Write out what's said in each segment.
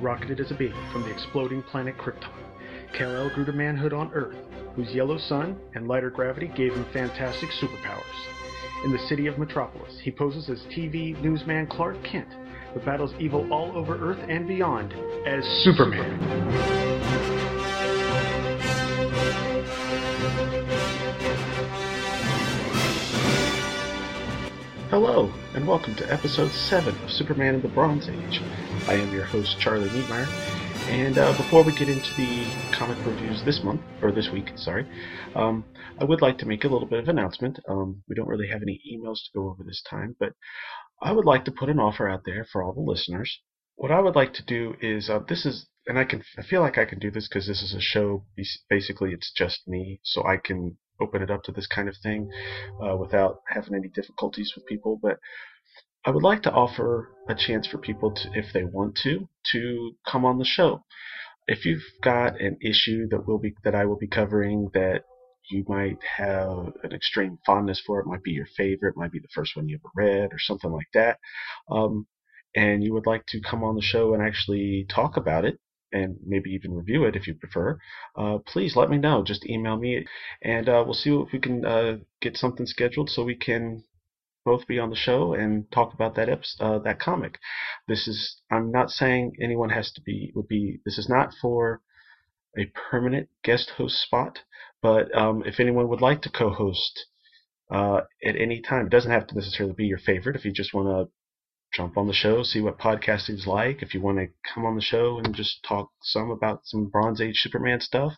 rocketed as a baby from the exploding planet Krypton. Kal-El grew to manhood on Earth, whose yellow sun and lighter gravity gave him fantastic superpowers. In the city of Metropolis, he poses as TV newsman Clark Kent, but battles evil all over Earth and beyond as Superman. Hello, and welcome to episode 7 of Superman in the Bronze Age. I am your host, Charlie Niedmeyer, and uh, before we get into the comic reviews this month, or this week, sorry, um, I would like to make a little bit of announcement. Um, we don't really have any emails to go over this time, but I would like to put an offer out there for all the listeners. What I would like to do is, uh, this is, and I can, I feel like I can do this because this is a show, basically it's just me, so I can open it up to this kind of thing uh, without having any difficulties with people. But I would like to offer a chance for people to, if they want to, to come on the show. If you've got an issue that will be that I will be covering that you might have an extreme fondness for, it might be your favorite, might be the first one you ever read, or something like that, um, and you would like to come on the show and actually talk about it, and maybe even review it if you prefer, uh, please let me know. Just email me, and uh, we'll see if we can uh, get something scheduled so we can both be on the show and talk about that episode, uh, that comic. This is I'm not saying anyone has to be would be. This is not for a permanent guest host spot, but um, if anyone would like to co-host uh, at any time, it doesn't have to necessarily be your favorite. If you just want to jump on the show, see what podcasting is like. If you want to come on the show and just talk some about some Bronze Age Superman stuff,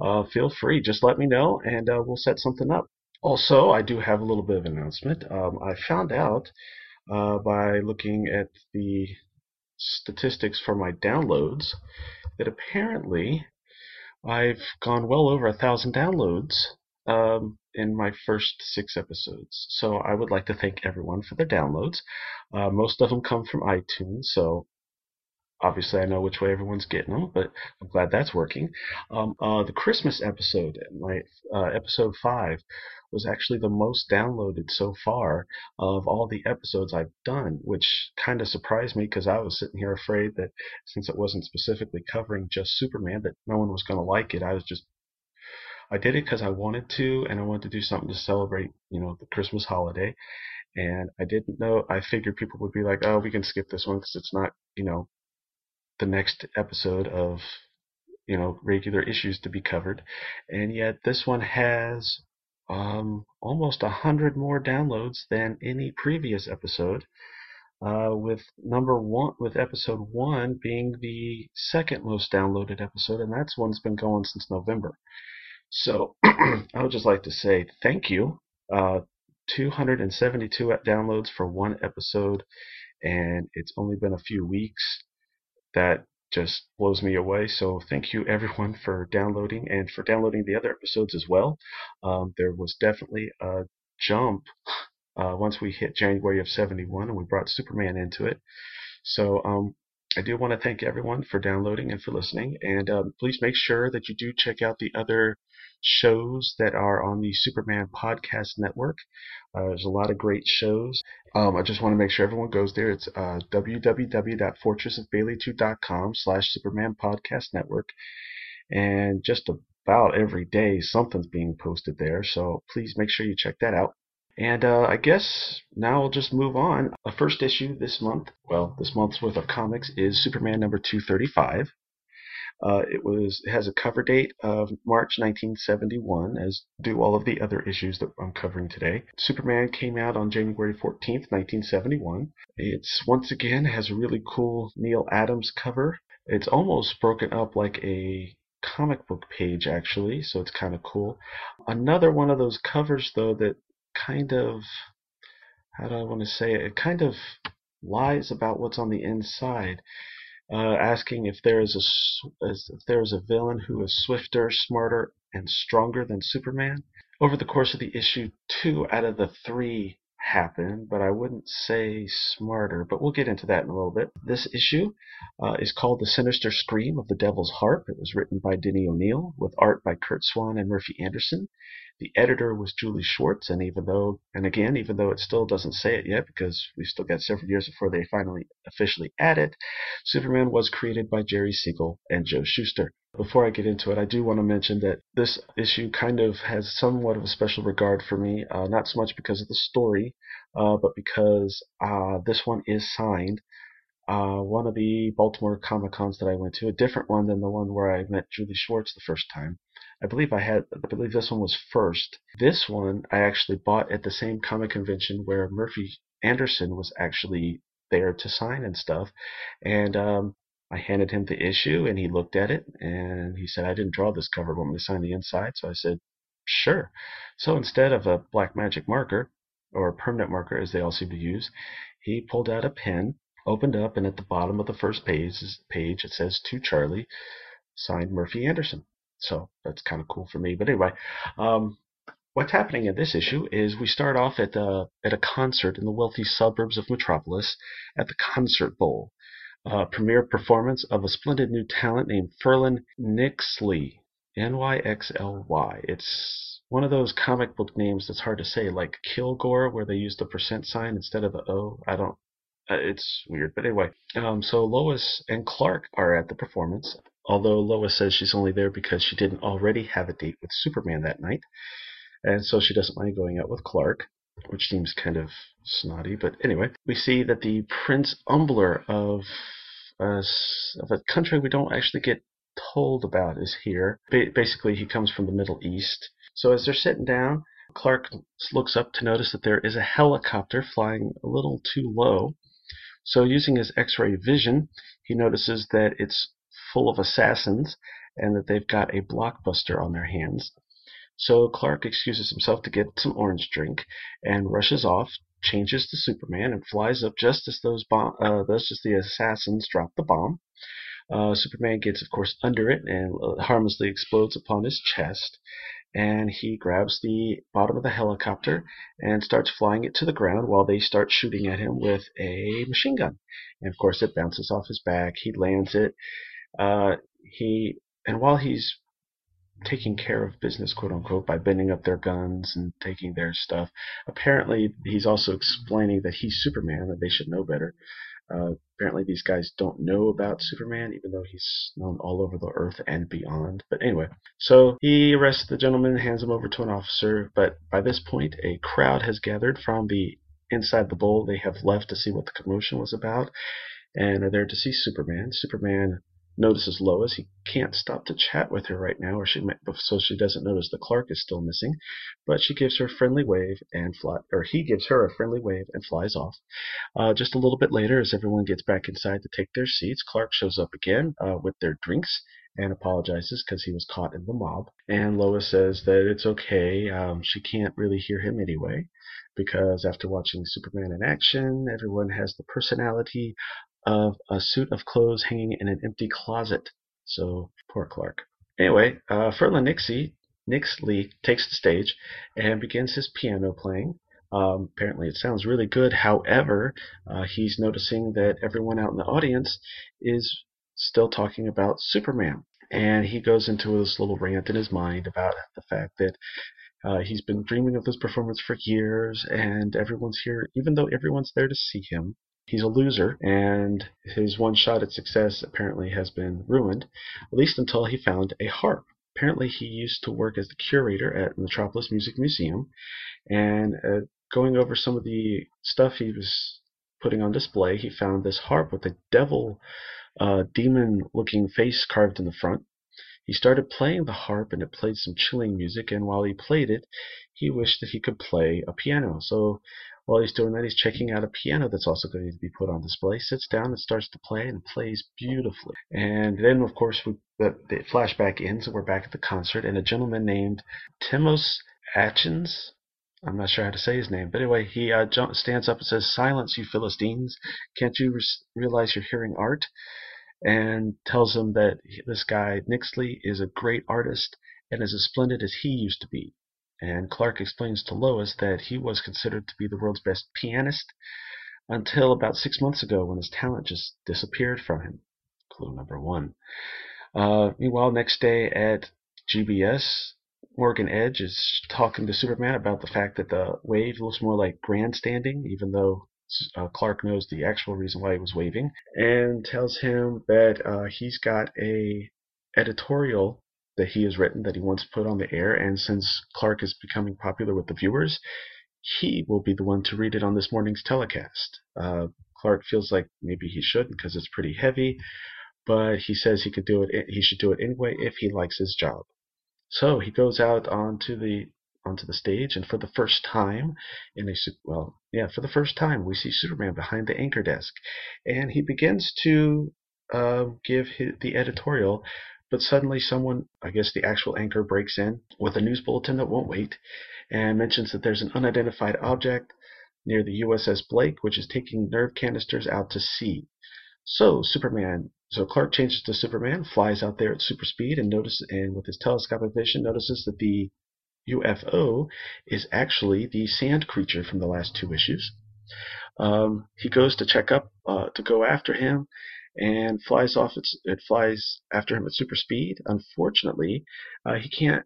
uh, feel free. Just let me know, and uh, we'll set something up. Also, I do have a little bit of an announcement. Um, I found out uh, by looking at the statistics for my downloads that apparently I've gone well over a thousand downloads um, in my first six episodes. So I would like to thank everyone for their downloads. Uh, most of them come from iTunes, so obviously I know which way everyone's getting them, but I'm glad that's working. Um, uh, the Christmas episode, my uh, episode five, was actually the most downloaded so far of all the episodes I've done, which kind of surprised me because I was sitting here afraid that since it wasn't specifically covering just Superman, that no one was going to like it. I was just I did it because I wanted to, and I wanted to do something to celebrate, you know, the Christmas holiday. And I didn't know. I figured people would be like, "Oh, we can skip this one because it's not, you know, the next episode of, you know, regular issues to be covered." And yet, this one has um, almost a hundred more downloads than any previous episode. Uh, with number one, with episode one being the second most downloaded episode, and that's one's been going since November. So I would just like to say thank you. Uh, 272 downloads for one episode, and it's only been a few weeks. That just blows me away. So thank you everyone for downloading and for downloading the other episodes as well. Um, there was definitely a jump uh, once we hit January of 71 and we brought Superman into it. So um, I do want to thank everyone for downloading and for listening. And um, please make sure that you do check out the other shows that are on the Superman Podcast Network. Uh, there's a lot of great shows. Um, I just want to make sure everyone goes there. It's uh, www.fortressofbaileytude.com slash Superman Podcast Network. And just about every day, something's being posted there. So please make sure you check that out. And uh, I guess now we'll just move on. A first issue this month, well, this month's worth of comics is Superman number 235. Uh, it was it has a cover date of March 1971, as do all of the other issues that I'm covering today. Superman came out on January 14th, 1971. It's once again has a really cool Neal Adams cover. It's almost broken up like a comic book page actually, so it's kind of cool. Another one of those covers though that kind of how do I want to say it? It kind of lies about what's on the inside uh, asking if there is a if there is a villain who is swifter, smarter, and stronger than Superman. Over the course of the issue, two out of the three happen, but I wouldn't say smarter. But we'll get into that in a little bit. This issue uh, is called The Sinister Scream of the Devil's Harp. It was written by Denny O'Neil with art by Curt Swan and Murphy Anderson. The editor was Julie Schwartz, and even though, and again, even though it still doesn't say it yet, because we've still got several years before they finally officially add it, Superman was created by Jerry Siegel and Joe Shuster. Before I get into it, I do want to mention that this issue kind of has somewhat of a special regard for me, uh, not so much because of the story, uh, but because uh, this one is signed. Uh, one of the Baltimore Comic Cons that I went to, a different one than the one where I met Julie Schwartz the first time. I believe I had, I believe this one was first. This one I actually bought at the same comic convention where Murphy Anderson was actually there to sign and stuff. And um, I handed him the issue and he looked at it and he said, I didn't draw this cover. Want me to sign the inside? So I said, sure. So instead of a black magic marker, or a permanent marker as they all seem to use, he pulled out a pen, opened up, and at the bottom of the first page, page it says to Charlie, signed Murphy Anderson. So that's kind of cool for me. But anyway, um, what's happening in this issue is we start off at a, at a concert in the wealthy suburbs of Metropolis at the Concert Bowl uh, premiere performance of a splendid new talent named Ferlin Nyxly. N-Y-X-L-Y. It's one of those comic book names that's hard to say, like Kilgore, where they use the percent sign instead of the O. I don't. Uh, it's weird, but anyway. Um, so Lois and Clark are at the performance. Although Lois says she's only there because she didn't already have a date with Superman that night, and so she doesn't mind going out with Clark which seems kind of snotty. But anyway, we see that the Prince Umbler of uh, of a country we don't actually get told about is here. Ba- basically, he comes from the Middle East. So as they're sitting down, Clark looks up to notice that there is a helicopter flying a little too low. So using his X-ray vision, he notices that it's full of assassins and that they've got a blockbuster on their hands. So Clark excuses himself to get some orange drink and rushes off, changes to Superman, and flies up just as those bomb, uh, just as the assassins drop the bomb. Uh, Superman gets, of course, under it and uh, harmlessly explodes upon his chest. And he grabs the bottom of the helicopter and starts flying it to the ground while they start shooting at him with a machine gun. And of course, it bounces off his back. He lands it. Uh, he and while he's taking care of business, quote unquote, by bending up their guns and taking their stuff. Apparently, he's also explaining that he's Superman, that they should know better. Uh, apparently, these guys don't know about Superman, even though he's known all over the earth and beyond. But anyway, so he arrests the gentleman, hands him over to an officer. But by this point, a crowd has gathered from the inside the bowl. They have left to see what the commotion was about and are there to see Superman. Superman notices Lois. He can't stop to chat with her right now, or she might, so she doesn't notice the Clark is still missing. But she gives her a friendly wave and fly, or he gives her a friendly wave and flies off. Uh, just a little bit later, as everyone gets back inside to take their seats, Clark shows up again uh, with their drinks and apologizes because he was caught in the mob. And Lois says that it's okay. Um, she can't really hear him anyway because after watching Superman in action, everyone has the personality of a suit of clothes hanging in an empty closet. So poor Clark. Anyway, uh, Ferlin Nixie, Nyxly takes the stage and begins his piano playing. Um, apparently, it sounds really good. However, uh, he's noticing that everyone out in the audience is still talking about Superman. And he goes into this little rant in his mind about the fact that uh, he's been dreaming of this performance for years, and everyone's here, even though everyone's there to see him. He's a loser, and his one shot at success apparently has been ruined, at least until he found a harp. Apparently, he used to work as the curator at Metropolis Music Museum, and uh, going over some of the stuff he was putting on display, he found this harp with a devil, uh, demon looking face carved in the front. He started playing the harp and it played some chilling music, and while he played it, he wished that he could play a piano. So while he's doing that, he's checking out a piano that's also going to be put on display. Sits down and starts to play and plays beautifully. And then, of course, we, the, the flashback ends and we're back at the concert. And a gentleman named Timos Atchins, I'm not sure how to say his name, but anyway, he uh, jump, stands up and says, "Silence, you Philistines! Can't you re- realize you're hearing art?" And tells him that this guy Nyxly is a great artist and is as splendid as he used to be. And Clark explains to Lois that he was considered to be the world's best pianist until about six months ago when his talent just disappeared from him. Clue number one. Uh, meanwhile, next day at GBS, Morgan Edge is talking to Superman about the fact that the wave looks more like grandstanding, even though uh, Clark knows the actual reason why he was waving, and tells him that uh, he's got a editorial that he has written that he wants put on the air, and since Clark is becoming popular with the viewers, he will be the one to read it on this morning's telecast. Uh, Clark feels like maybe he shouldn't because it's pretty heavy, but he says he could do it. He should do it anyway if he likes his job. So he goes out onto the onto the stage, and for the first time in a well, yeah, for the first time we see Superman behind the anchor desk, and he begins to uh, give his, the editorial. But suddenly, someone, I guess the actual anchor, breaks in with a news bulletin that won't wait, and mentions that there's an unidentified object near the USS Blake, which is taking nerve canisters out to sea. So Superman, so Clark changes to Superman, flies out there at super speed, and notice, and with his telescopic vision, notices that the UFO is actually the sand creature from the last two issues. Um, he goes to check up uh, to go after him, and flies off. Its, it flies after him at super speed. Unfortunately, uh, he can't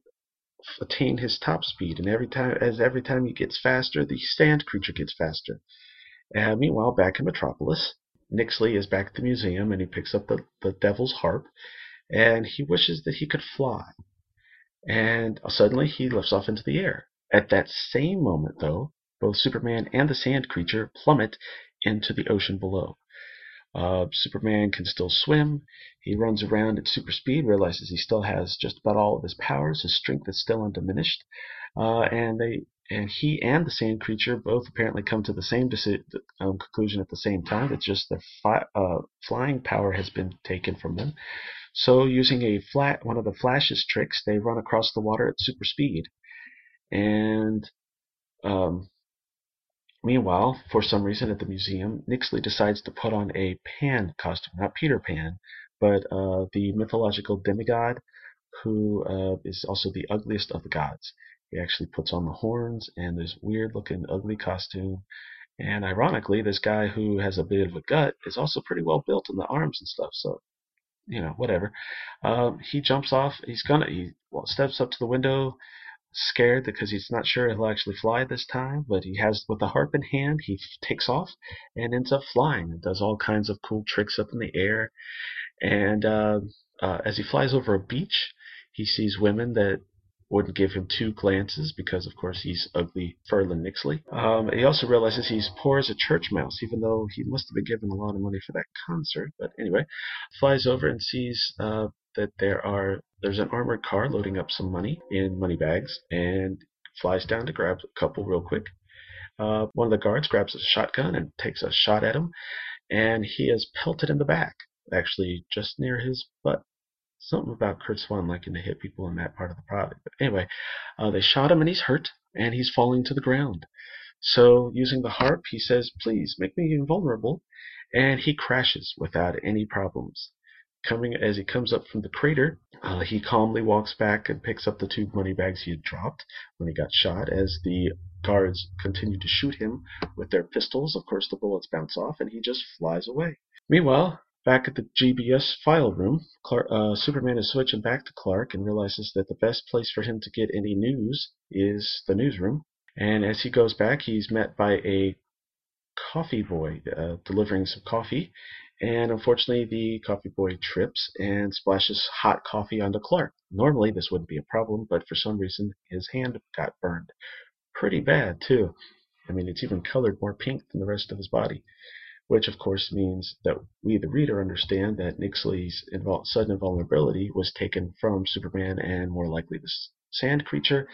attain his top speed, and every time as every time he gets faster, the sand creature gets faster. Meanwhile, back in Metropolis, Nyxly is back at the museum, and he picks up the, the devil's harp, and he wishes that he could fly. And suddenly he lifts off into the air. At that same moment, though, both Superman and the sand creature plummet into the ocean below. Uh, Superman can still swim. He runs around at super speed, realizes he still has just about all of his powers. His strength is still undiminished, uh, and they and he and the sand creature both apparently come to the same deci- um, conclusion at the same time. It's just their fi- uh, flying power has been taken from them. So, using a flat one of the Flash's tricks, they run across the water at super speed, and um, Meanwhile, for some reason at the museum, Nixley decides to put on a Pan costume, not Peter Pan, but uh, the mythological demigod who uh, is also the ugliest of the gods. He actually puts on the horns and this weird looking ugly costume. And ironically, this guy who has a bit of a gut is also pretty well built in the arms and stuff. So, you know, whatever. Um, he jumps off. He's gonna. He well, steps up to the window scared because he's not sure he'll actually fly this time, but he has with the harp in hand, he takes off and ends up flying and does all kinds of cool tricks up in the air. And uh, uh, as he flies over a beach, he sees women that wouldn't give him two glances because, of course, he's ugly Ferlin Nyxly. Um, he also realizes he's poor as a church mouse, even though he must have been given a lot of money for that concert. But anyway, flies over and sees uh, that there are there's an armored car loading up some money in money bags and flies down to grab a couple real quick. Uh, one of the guards grabs a shotgun and takes a shot at him, and he is pelted in the back, actually just near his butt. Something about Curt Swan liking to hit people in that part of the body. But anyway, uh, they shot him and he's hurt, and he's falling to the ground. So, using the harp, he says, Please, make me invulnerable. And he crashes without any problems. Coming as he comes up from the crater, uh, he calmly walks back and picks up the two money bags he had dropped when he got shot. As the guards continue to shoot him with their pistols, of course the bullets bounce off, and he just flies away. Meanwhile, back at the GBS file room, Clark, uh, Superman is switching back to Clark and realizes that the best place for him to get any news is the newsroom. And as he goes back, he's met by a coffee boy uh, delivering some coffee, and unfortunately the coffee boy trips and splashes hot coffee onto Clark. Normally this wouldn't be a problem, but for some reason his hand got burned. Pretty bad, too. I mean, it's even colored more pink than the rest of his body, which of course means that we, the reader, understand that Nyxly's sudden invulnerability was taken from Superman and more likely the sand creature,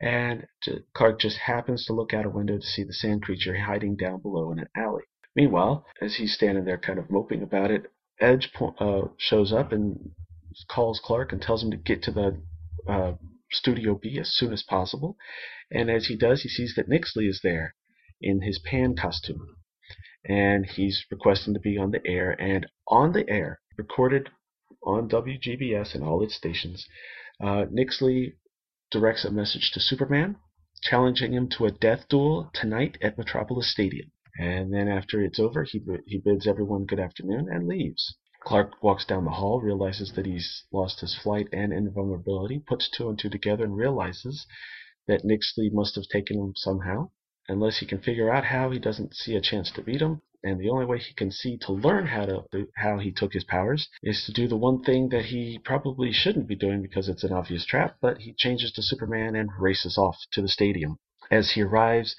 and Clark just happens to look out a window to see the sand creature hiding down below in an alley. Meanwhile, as he's standing there kind of moping about it, Edge uh, shows up and calls Clark and tells him to get to the uh, Studio B as soon as possible. And as he does, he sees that Nyxly is there in his pan costume. And he's requesting to be on the air. And on the air, recorded on WGBS and all its stations, uh, Nyxly directs a message to Superman, challenging him to a death duel tonight at Metropolis Stadium. And then after it's over, he, he bids everyone good afternoon and leaves. Clark walks down the hall, realizes that he's lost his flight and invulnerability, puts two and two together, and realizes that Nyxly must have taken him somehow. Unless he can figure out how, he doesn't see a chance to beat him. And the only way he can see to learn how to how he took his powers is to do the one thing that he probably shouldn't be doing because it's an obvious trap. But he changes to Superman and races off to the stadium. As he arrives,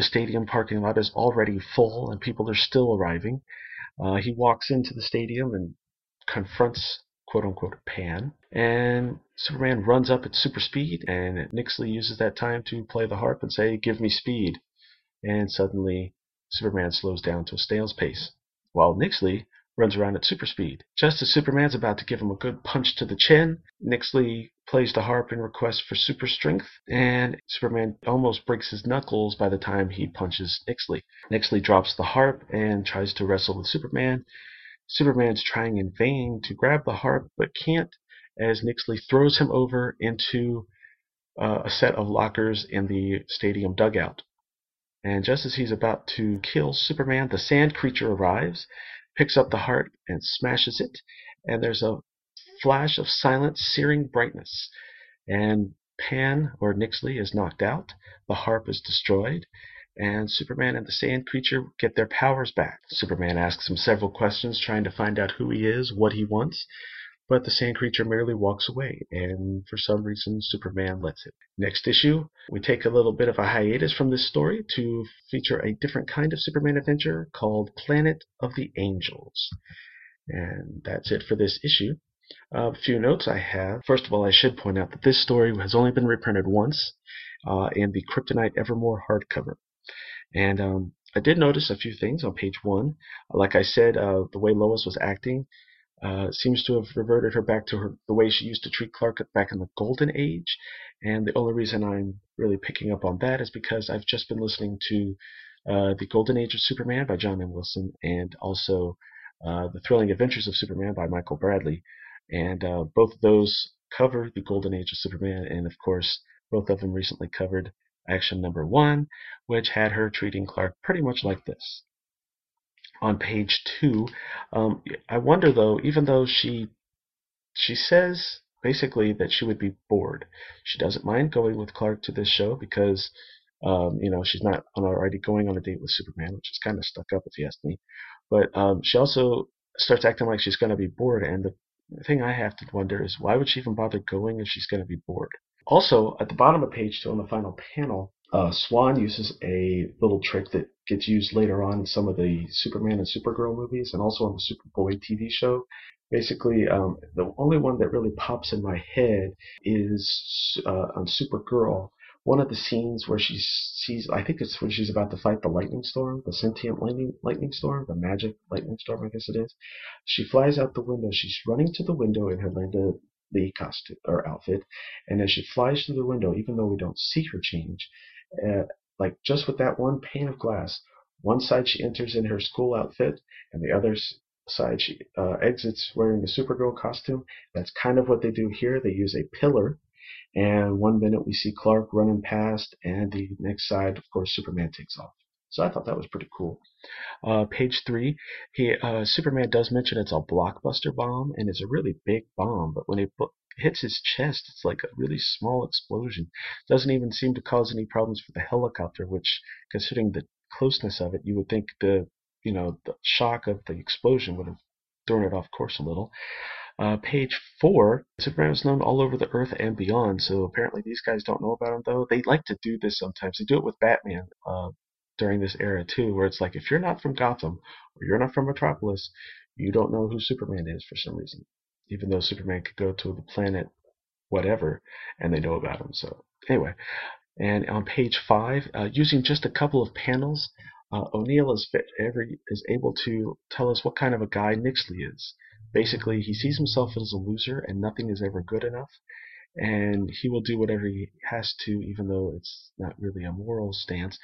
the stadium parking lot is already full and people are still arriving. Uh, he walks into the stadium and confronts quote unquote Pan, and Superman runs up at super speed, and Nyxly uses that time to play the harp and say, Give me speed. And suddenly, Superman slows down to a snail's pace, while Nyxly runs around at super speed. Just as Superman's about to give him a good punch to the chin, Nyxly plays the harp and requests for super strength, and Superman almost breaks his knuckles by the time he punches Nyxly. Nyxly drops the harp and tries to wrestle with Superman. Superman's trying in vain to grab the harp, but can't, as Nyxly throws him over into uh, a set of lockers in the stadium dugout. And just as he's about to kill Superman, the sand creature arrives, picks up the harp, and smashes it. And there's a flash of silent, searing brightness. And Pan, or Nyxly is knocked out. The harp is destroyed. And Superman and the sand creature get their powers back. Superman asks him several questions, trying to find out who he is, what he wants. But the sand creature merely walks away, and for some reason, Superman lets it. Next issue, we take a little bit of a hiatus from this story to feature a different kind of Superman adventure called Planet of the Angels. And that's it for this issue. A few notes I have. First of all, I should point out that this story has only been reprinted once uh, in the Kryptonite Nevermore hardcover. And um, I did notice a few things on page one. Like I said, uh, the way Lois was acting uh, seems to have reverted her back to her, the way she used to treat Clark back in the Golden Age. And the only reason I'm really picking up on that is because I've just been listening to uh, The Golden Age of Superman by John M. Wilson and also uh, The Thrilling Adventures of Superman by Michael Bradley. And uh, both of those cover The Golden Age of Superman, and of course, both of them recently covered Action Number One, which had her treating Clark pretty much like this on page two. Um, I wonder though, even though she she says basically that she would be bored, she doesn't mind going with Clark to this show because um, you know she's not already going on a date with Superman, which is kind of stuck up if you ask me. But um, she also starts acting like she's going to be bored, and the thing I have to wonder is why would she even bother going if she's going to be bored? Also, at the bottom of page two on the final panel, uh, Swan uses a little trick that gets used later on in some of the Superman and Supergirl movies and also on the Superboy TV show. Basically, um, the only one that really pops in my head is uh, on Supergirl. One of the scenes where she sees, I think it's when she's about to fight the lightning storm, the sentient lightning, lightning storm, the magic lightning storm, I guess it is. She flies out the window. She's running to the window in her Linda Lee costume or outfit, and as she flies through the window, even though we don't see her change, like just with that one pane of glass, one side she enters in her school outfit, and the other side she uh, exits wearing the Supergirl costume. That's kind of what they do here. They use a pillar, and one minute we see Clark running past, and the next side, of course, Superman takes off. So I thought that was pretty cool. Uh, page three, he uh, Superman does mention it's a blockbuster bomb, and it's a really big bomb. But when it hits his chest, it's like a really small explosion. Doesn't even seem to cause any problems for the helicopter, which, considering the closeness of it, you would think the you know the shock of the explosion would have thrown it off course a little. Uh, page four, Superman is known all over the Earth and beyond. So apparently these guys don't know about him, though. They like to do this sometimes. They do it with Batman uh, during this era too, where it's like if you're not from Gotham or you're not from Metropolis, you don't know who Superman is for some reason even though Superman could go to the planet whatever and they know about him. So anyway, and on page five, uh, using just a couple of panels, uh, O'Neil is, is able to tell us what kind of a guy Nyxly is. Basically, he sees himself as a loser and nothing is ever good enough. And he will do whatever he has to, even though it's not really a moral stance,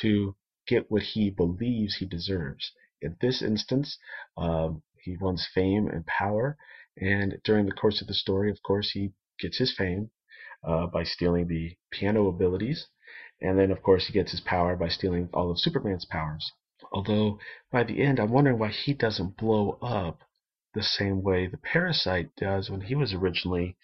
to get what he believes he deserves. In this instance, um, he wants fame and power, and during the course of the story, of course, he gets his fame. uh, by stealing the piano abilities. And then, of course, he gets his power by stealing all of Superman's powers. Although, by the end, I'm wondering why he doesn't blow up the same way the Parasite does when he was originally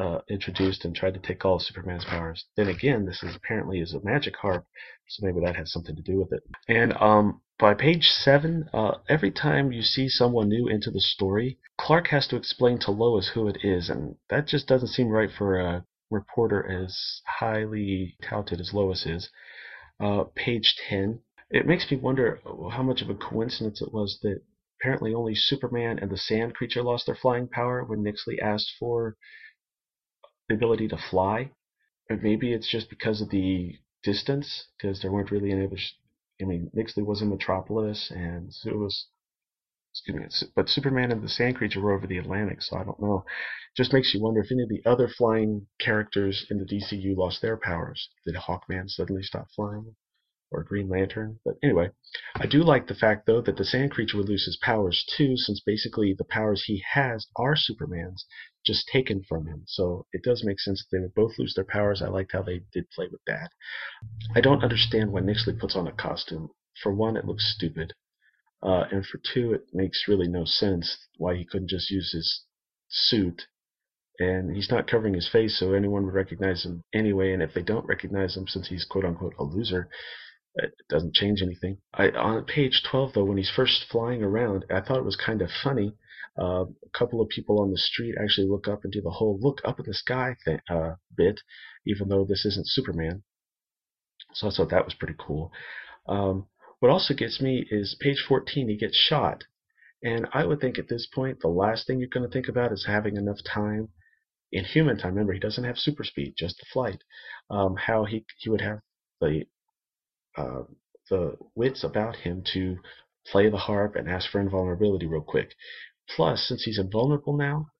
uh, introduced and tried to take all of Superman's powers. Then again, this is apparently is a magic harp, so maybe that has something to do with it. And um, by page seven, uh, every time you see someone new into the story, Clark has to explain to Lois who it is, and that just doesn't seem right for a reporter as highly touted as Lois is. Uh, page 10. It makes me wonder how much of a coincidence it was that apparently only Superman and the Sand Creature lost their flying power when Nyxly asked for ability to fly. But maybe it's just because of the distance, because there weren't really any other. I mean, Nyxly was in Metropolis, and it was. Excuse me, but Superman and the Sand Creature were over the Atlantic, so I don't know. It just makes you wonder if any of the other flying characters in the DCU lost their powers. Did Hawkman suddenly stop flying? or Green Lantern. But anyway, I do like the fact though that the Sand Creature would lose his powers too, since basically the powers he has are Superman's, just taken from him. So it does make sense that they would both lose their powers. I liked how they did play with that. I don't understand why Nyxly puts on a costume. For one, it looks stupid. Uh, and for two, it makes really no sense why he couldn't just use his suit. And he's not covering his face, so anyone would recognize him anyway. And if they don't recognize him, since he's quote unquote a loser, it doesn't change anything. I, on page 12, though, when he's first flying around, I thought it was kind of funny. Uh, a couple of people on the street actually look up and do the whole look up in the sky thing, uh, bit, even though this isn't Superman. So I thought that was pretty cool. Um, what also gets me is page 14, he gets shot. And I would think at this point, the last thing you're going to think about is having enough time in human time. Remember, he doesn't have super speed, just the flight. Um, how he he would have the uh, the wits about him to play the harp and ask for invulnerability real quick. Plus, since he's invulnerable now,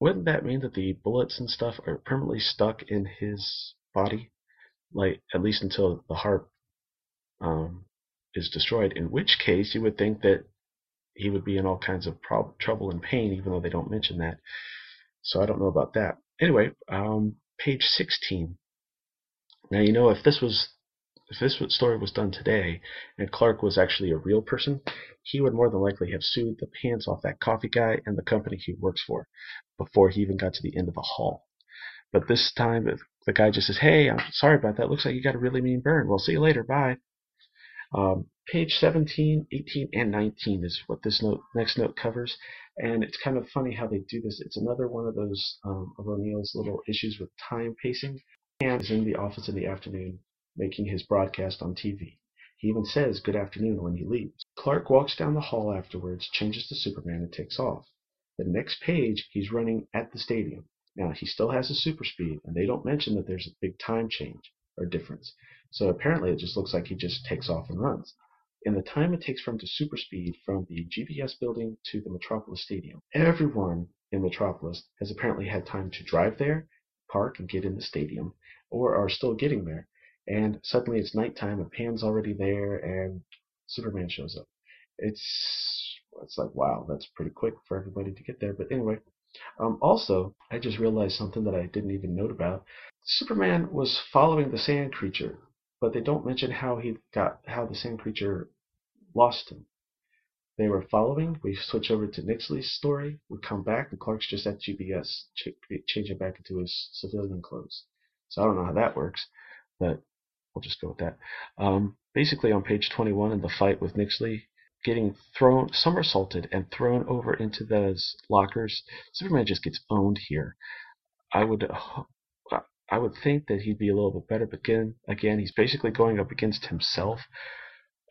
wouldn't that mean that the bullets and stuff are permanently stuck in his body? Like, at least until the harp um, is destroyed. In which case, you would think that he would be in all kinds of prob- trouble and pain, even though they don't mention that. So I don't know about that. Anyway, um, page 16. Now, you know, if this was if this story was done today and Clark was actually a real person, he would more than likely have sued the pants off that coffee guy and the company he works for before he even got to the end of the hall. But this time, the guy just says, Hey, I'm sorry about that. Looks like you got a really mean burn. Well, see you later. Bye. Um, page 17, 18, and 19 is what this note, next note covers. And it's kind of funny how they do this. It's another one of those um, of O'Neil's little issues with time pacing. And is in the office in the afternoon making his broadcast on TV. He even says good afternoon when he leaves. Clark walks down the hall afterwards, changes to Superman, and takes off. The next page, he's running at the stadium. Now, he still has his super speed, and they don't mention that there's a big time change or difference. So apparently it just looks like he just takes off and runs. In the time it takes for him to super speed from the GBS building to the Metropolis Stadium, everyone in Metropolis has apparently had time to drive there, park, and get in the stadium, or are still getting there and suddenly it's nighttime and Pan's already there and Superman shows up. It's it's like wow, that's pretty quick for everybody to get there. But anyway, um, also I just realized something that I didn't even note about. Superman was following the Sand Creature, but they don't mention how he got how the Sand Creature lost him. They were following. We switch over to Nyxly's story. We come back, and Clark's just at GBS, ch- changing back into his civilian clothes. So I don't know how that works, but we'll just go with that. Um, basically, on page 21 in the fight with Nyxly, getting thrown, somersaulted, and thrown over into those lockers, Superman just gets owned here. I would, uh, I would think that he'd be a little bit better, but again, again, he's basically going up against himself,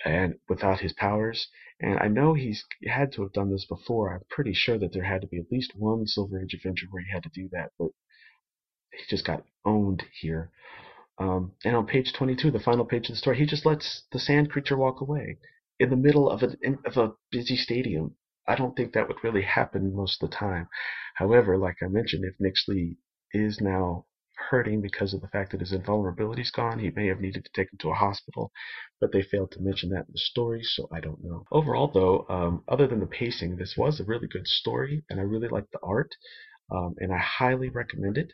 and without his powers. And I know he's had to have done this before. I'm pretty sure that there had to be at least one Silver Age adventure where he had to do that, but he just got owned here. Um, and on page 22, the final page of the story, he just lets the sand creature walk away in the middle of a, of a busy stadium. I don't think that would really happen most of the time. However, like I mentioned, if Nyxly is now hurting because of the fact that his invulnerability's gone, he may have needed to take him to a hospital, but they failed to mention that in the story, so I don't know. Overall, though, um, other than the pacing, this was a really good story, and I really liked the art, um, and I highly recommend it.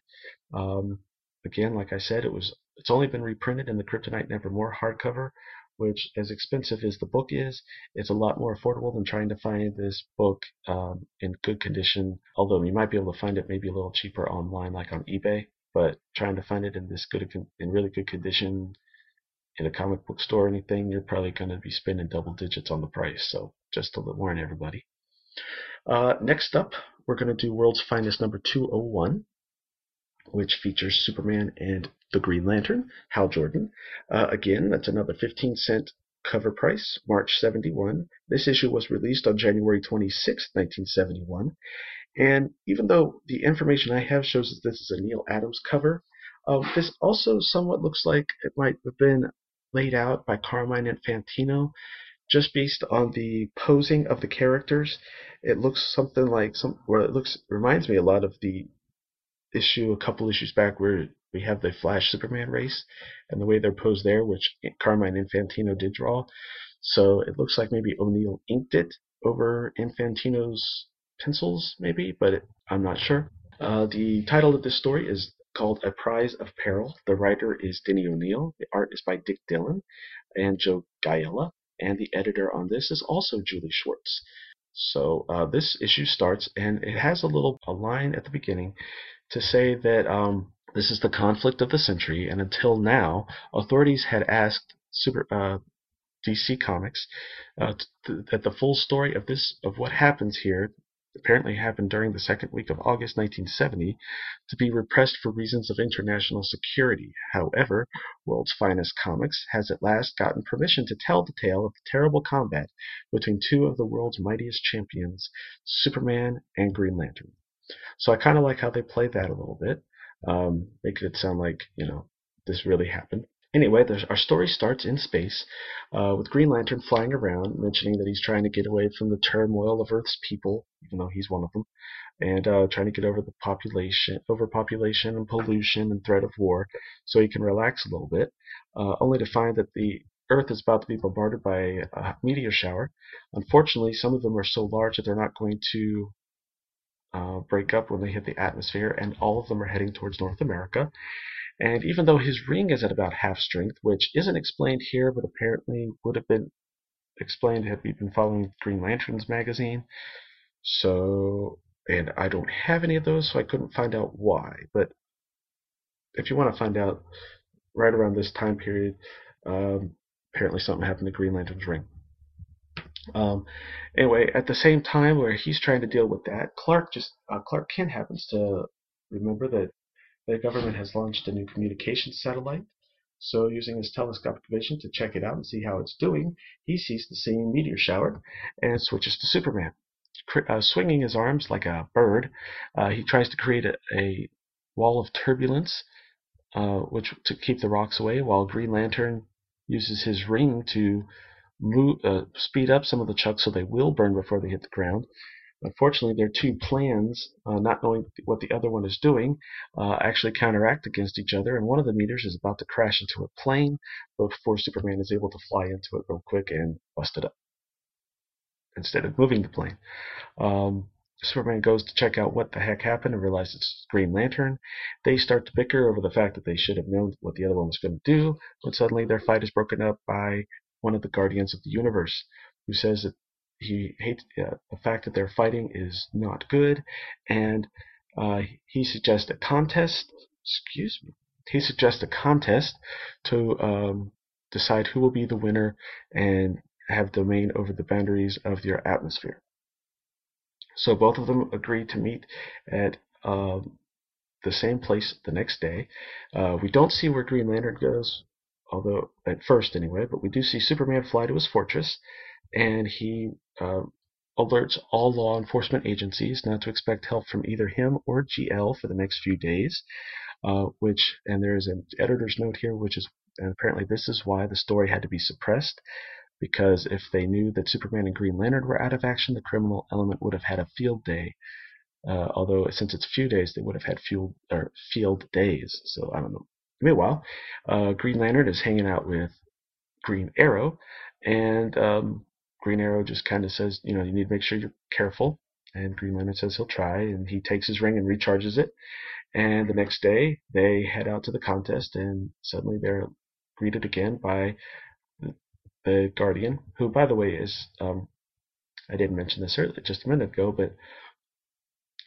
Um, again, like I said, it was it's only been reprinted in the Kryptonite Nevermore hardcover, which, as expensive as the book is, it's a lot more affordable than trying to find this book um, in good condition. Although you might be able to find it maybe a little cheaper online, like on eBay, but trying to find it in this good in really good condition in a comic book store or anything, you're probably going to be spending double digits on the price. So just to warn everybody. Uh, next up, we're going to do World's Finest number 201, which features Superman and the Green Lantern, Hal Jordan. Uh, again, that's another 15 cent cover price, March 71. This issue was released on January 26, 1971. And even though the information I have shows that this is a Neal Adams cover, uh, this also somewhat looks like it might have been laid out by Carmine Infantino just based on the posing of the characters. It looks something like some where it looks reminds me a lot of the issue a couple issues back where we have the Flash Superman race and the way they're posed there, which Carmine Infantino did draw. So it looks like maybe O'Neil inked it over Infantino's pencils, maybe, but I'm not sure. Uh, the title of this story is called A Prize of Peril. The writer is Denny O'Neil. The art is by Dick Dillin and Joe Giella. And the editor on this is also Julie Schwartz. So uh, this issue starts, and it has a little a line at the beginning to say that um, this is the conflict of the century, and until now, authorities had asked Super uh, DC Comics uh, that the full story of this of what happens here apparently happened during the second week of August 1970, to be repressed for reasons of international security. However, World's Finest Comics has at last gotten permission to tell the tale of the terrible combat between two of the world's mightiest champions, Superman and Green Lantern. So I kind of like how they play that a little bit, um, making it sound like, you know, this really happened. Anyway, our story starts in space uh, with Green Lantern flying around, mentioning that he's trying to get away from the turmoil of Earth's people, even though he's one of them, and uh, trying to get over the population, overpopulation and pollution and threat of war, so he can relax a little bit. Uh, only to find that the Earth is about to be bombarded by a meteor shower. Unfortunately, some of them are so large that they're not going to uh, break up when they hit the atmosphere, and all of them are heading towards North America. And even though his ring is at about half strength, which isn't explained here, but apparently would have been explained had we been following Green Lanterns magazine. So, and I don't have any of those, so I couldn't find out why. But if you want to find out, right around this time period, um, apparently something happened to Green Lantern's ring. Um, anyway, at the same time where he's trying to deal with that, Clark just uh, Clark Kent happens to remember that the government has launched a new communications satellite. So, using his telescopic vision to check it out and see how it's doing, he sees the same meteor shower and switches to Superman. Uh, swinging his arms like a bird, uh, he tries to create a, a wall of turbulence, uh, which to keep the rocks away, while Green Lantern uses his ring to move, uh, speed up some of the chucks so they will burn before they hit the ground. Unfortunately, their two plans, uh, not knowing what the other one is doing, uh, actually counteract against each other, and one of the meters is about to crash into a plane before Superman is able to fly into it real quick and bust it up instead of moving the plane. Um, Superman goes to check out what the heck happened and realizes it's Green Lantern. They start to bicker over the fact that they should have known what the other one was going to do, but suddenly their fight is broken up by one of the Guardians of the Universe, who says that he hates uh, the fact that they're fighting is not good, and uh, he suggests a contest. Excuse me. He suggests a contest to um, decide who will be the winner and have domain over the boundaries of your atmosphere. So both of them agree to meet at um, the same place the next day. Uh, we don't see where Green Lantern goes, although at first anyway, but we do see Superman fly to his fortress and he uh, alerts all law enforcement agencies not to expect help from either him or GL for the next few days. Uh, which and there is an editor's note here, which is and apparently this is why the story had to be suppressed because if they knew that Superman and Green Lantern were out of action, the criminal element would have had a field day. Uh, although since it's few days, they would have had field or field days. So I don't know. Meanwhile, uh, Green Lantern is hanging out with Green Arrow, and um, Green Arrow just kind of says, you know, you need to make sure you're careful. and Green Lantern says he'll try, and he takes his ring and recharges it. And the next day, they head out to the contest, and suddenly they're greeted again by the Guardian, who, by the way, is um, I didn't mention this earlier, just a minute ago, but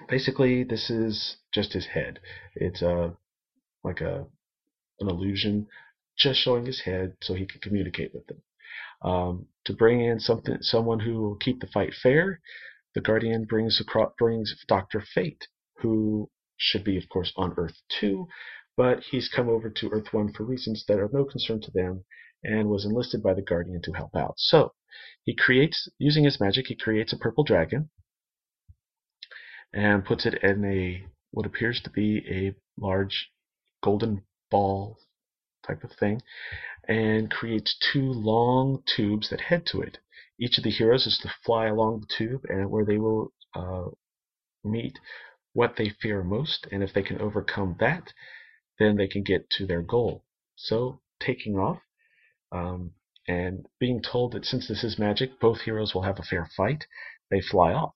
basically this is just his head. It's a like a an illusion, just showing his head so he can communicate with them. Um, to bring in something, someone who will keep the fight fair, the Guardian brings across, brings Doctor Fate, who should be, of course, on Earth 2, but he's come over to Earth 1 for reasons that are no concern to them and was enlisted by the Guardian to help out. So, he creates, using his magic, he creates a purple dragon and puts it in a what appears to be a large golden ball type of thing and creates two long tubes that head to it. Each of the heroes is to fly along the tube and where they will uh, meet what they fear most and if they can overcome that then they can get to their goal. So taking off um, and being told that since this is magic, both heroes will have a fair fight, they fly off.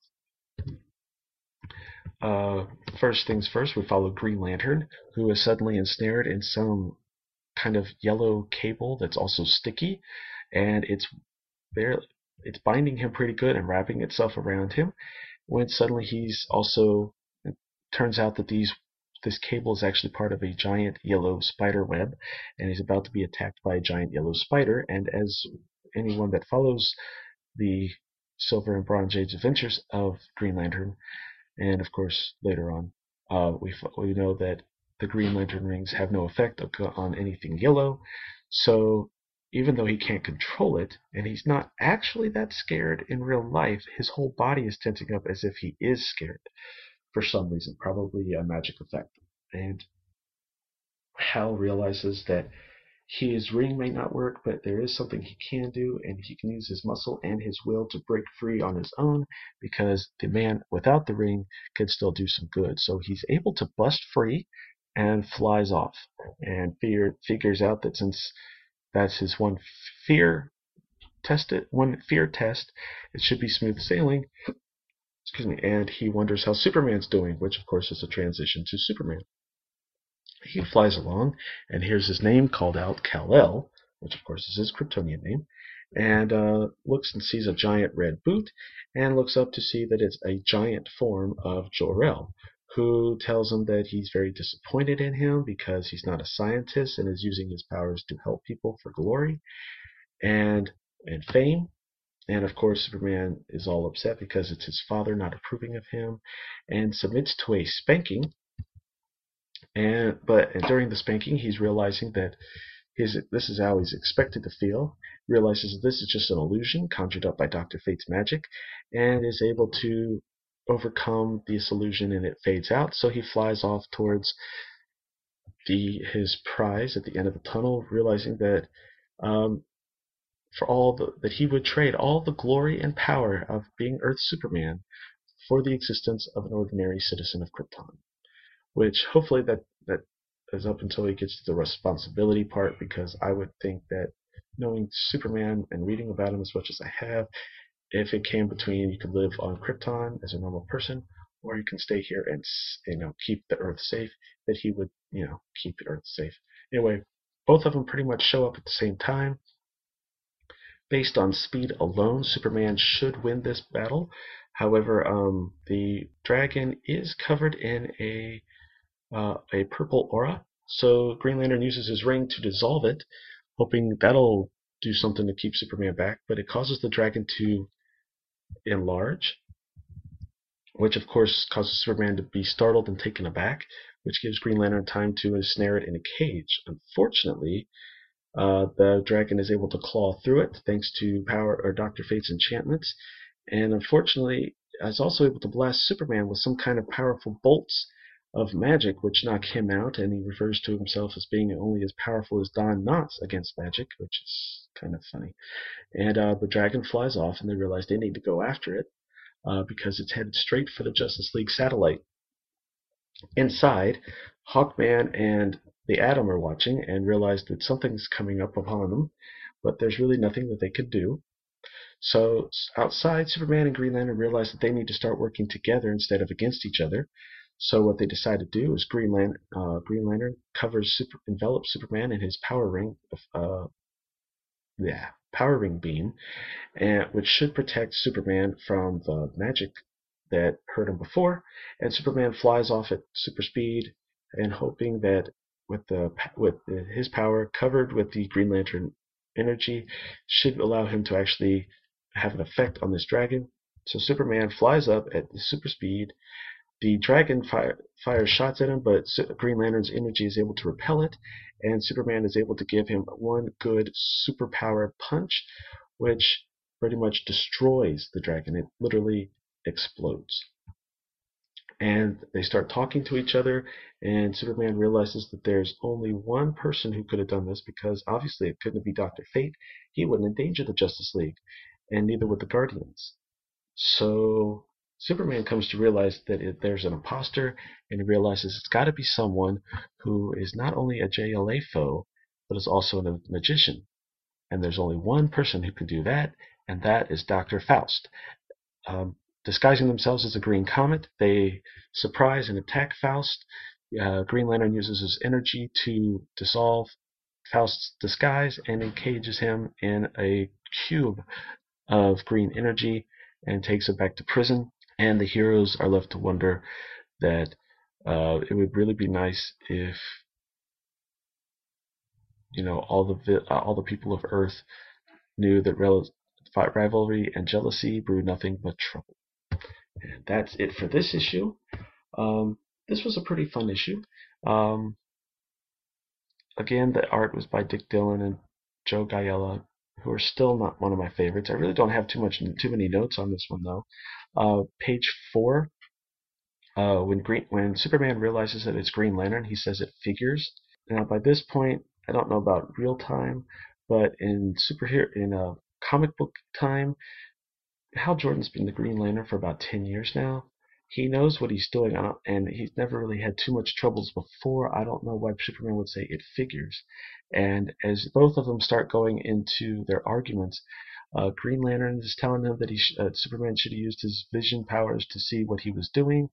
Uh, first things first, we follow Green Lantern, who is suddenly ensnared in some kind of yellow cable that's also sticky, and it's. It's binding him pretty good and wrapping itself around him. When suddenly he's also, turns out that these this cable is actually part of a giant yellow spider web, and he's about to be attacked by a giant yellow spider. And as anyone that follows the Silver and Bronze Age adventures of Green Lantern, and of course later on, uh, we we know that the Green Lantern rings have no effect on anything yellow. So even though he can't control it, and he's not actually that scared in real life, his whole body is tensing up as if he is scared for some reason, probably a magic effect. And Hal realizes that his ring may not work, but there is something he can do, and he can use his muscle and his will to break free on his own because the man without the ring can still do some good. So he's able to bust free and flies off and fear, figures out that since that's his one fear test it one fear test it should be smooth sailing excuse me, and he wonders how Superman's doing, which of course is a transition to Superman. He flies along and hears his name called out, Kal-El, which of course is his Kryptonian name, and uh, looks and sees a giant red boot, and looks up to see that it's a giant form of Jor-El, who tells him that he's very disappointed in him because he's not a scientist and is using his powers to help people for glory and and fame and of course, Superman is all upset because it's his father not approving of him, and submits to a spanking. And but during the spanking, he's realizing that his this is how he's expected to feel. Realizes this is just an illusion conjured up by Doctor Fate's magic, and is able to overcome this illusion, and it fades out. So he flies off towards the his prize at the end of the tunnel, realizing that um, for all the, that he would trade all the glory and power of being Earth's Superman for the existence of an ordinary citizen of Krypton. Which hopefully that that is up until he gets to the responsibility part, because I would think that knowing Superman and reading about him as much as I have, if it came between you could live on Krypton as a normal person, or you can stay here and you know keep the Earth safe, that he would you know keep the Earth safe. Anyway, both of them pretty much show up at the same time. Based on speed alone, Superman should win this battle. However, um, the dragon is covered in a uh, a purple aura, so Green Lantern uses his ring to dissolve it, hoping that'll do something to keep Superman back. But it causes the dragon to enlarge, which of course causes Superman to be startled and taken aback, which gives Green Lantern time to ensnare it in a cage. Unfortunately, uh, the dragon is able to claw through it thanks to power or Doctor Fate's enchantments, and unfortunately is also able to blast Superman with some kind of powerful bolts of magic, which knock him out, and he refers to himself as being only as powerful as Don Knotts against magic, which is kind of funny. And uh, the dragon flies off, and they realize they need to go after it uh, because it's headed straight for the Justice League satellite. Inside, Hawkman and the Atom are watching and realize that something's coming up upon them, but there's really nothing that they could do. So outside, Superman and Green Lantern realize that they need to start working together instead of against each other. So what they decide to do is Green Lantern, uh, Green Lantern covers super, envelops Superman in his power ring, uh, yeah, power ring beam, and which should protect Superman from the magic that hurt him before. And Superman flies off at super speed, and hoping that with the with his power covered with the Green Lantern energy should allow him to actually have an effect on this dragon. So Superman flies up at super speed. The dragon fire, fires shots at him, but Green Lantern's energy is able to repel it, and Superman is able to give him one good superpower punch, which pretty much destroys the dragon. It literally explodes. And they start talking to each other, and Superman realizes that there's only one person who could have done this because obviously it couldn't be Dr. Fate. He wouldn't endanger the Justice League, and neither would the Guardians. So Superman comes to realize that it, there's an imposter, and he realizes it's got to be someone who is not only a JLA foe, but is also a magician. And there's only one person who can do that, and that is Dr. Faust. Um, disguising themselves as a green comet, they surprise and attack Faust. Uh, green Lantern uses his energy to dissolve Faust's disguise and encages him in a cube of green energy and takes him back to prison. And the heroes are left to wonder that uh, it would really be nice if you know all the uh, all the people of Earth knew that rivalry and jealousy brew nothing but trouble. And that's it for this issue. Um, this was a pretty fun issue. Um, again, the art was by Dick Dillin and Joe Giella, who are still not one of my favorites. I really don't have too much, too many notes on this one though. Uh, page four. Uh, when Green, when Superman realizes that it's Green Lantern, he says it figures. Now, by this point, I don't know about real time, but in superhero in a comic book time, Hal Jordan's been the Green Lantern for about 10 years now. He knows what he's doing, and he's never really had too much troubles before. I don't know why Superman would say it figures. And as both of them start going into their arguments, uh, Green Lantern is telling him that he sh- uh, Superman should have used his vision powers to see what he was doing.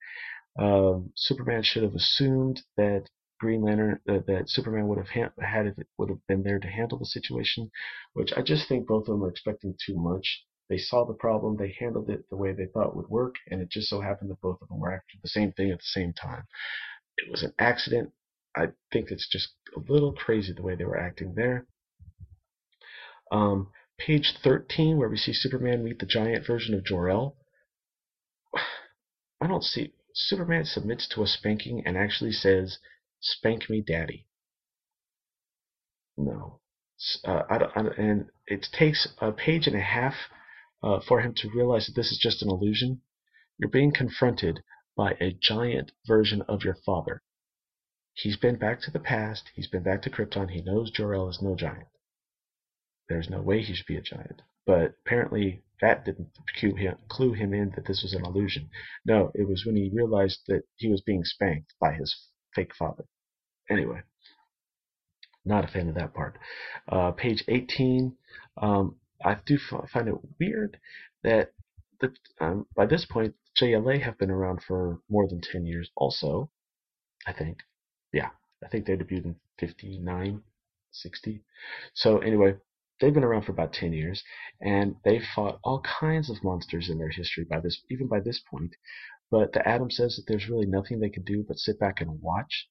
Um, Superman should have assumed that Green Lantern uh, that Superman would have ha- had if it would have been there to handle the situation, which I just think both of them are expecting too much. They saw the problem, they handled it the way they thought would work, and it just so happened that both of them were after the same thing at the same time. It was an accident. I think it's just a little crazy the way they were acting there. Um, page 13, where we see Superman meet the giant version of Jor-El. I don't see. Superman submits to a spanking and actually says, "Spank me, Daddy." No, uh, I don't, I, and it takes a page and a half uh, for him to realize that this is just an illusion. You're being confronted by a giant version of your father. He's been back to the past. He's been back to Krypton. He knows Jor-El is no giant. There's no way he should be a giant. But apparently that didn't clue him, clue him in that this was an illusion. No, it was when he realized that he was being spanked by his fake father. Anyway, not a fan of that part. Uh, page 18. Um, I do find it weird that the, um, by this point, JLA have been around for more than 10 years also, I think. Yeah, I think they debuted in 59, 60. So anyway, they've been around for about 10 years, and they've fought all kinds of monsters in their history by this, even by this point. But the Atom says that there's really nothing they can do but sit back and watch.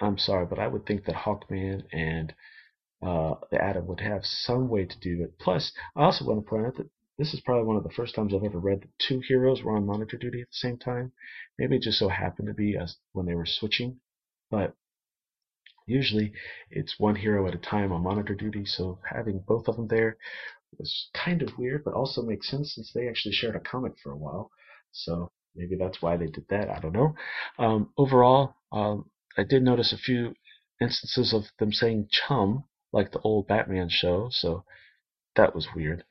I'm sorry, but I would think that Hawkman and uh, the Atom would have some way to do it. Plus, I also want to point out that this is probably one of the first times I've ever read that two heroes were on monitor duty at the same time. Maybe it just so happened to be as when they were switching, but usually it's one hero at a time on monitor duty. So having both of them there was kind of weird, but also makes sense since they actually shared a comic for a while. So maybe that's why they did that. I don't know. Um, overall, um, I did notice a few instances of them saying chum like the old Batman show, so that was weird.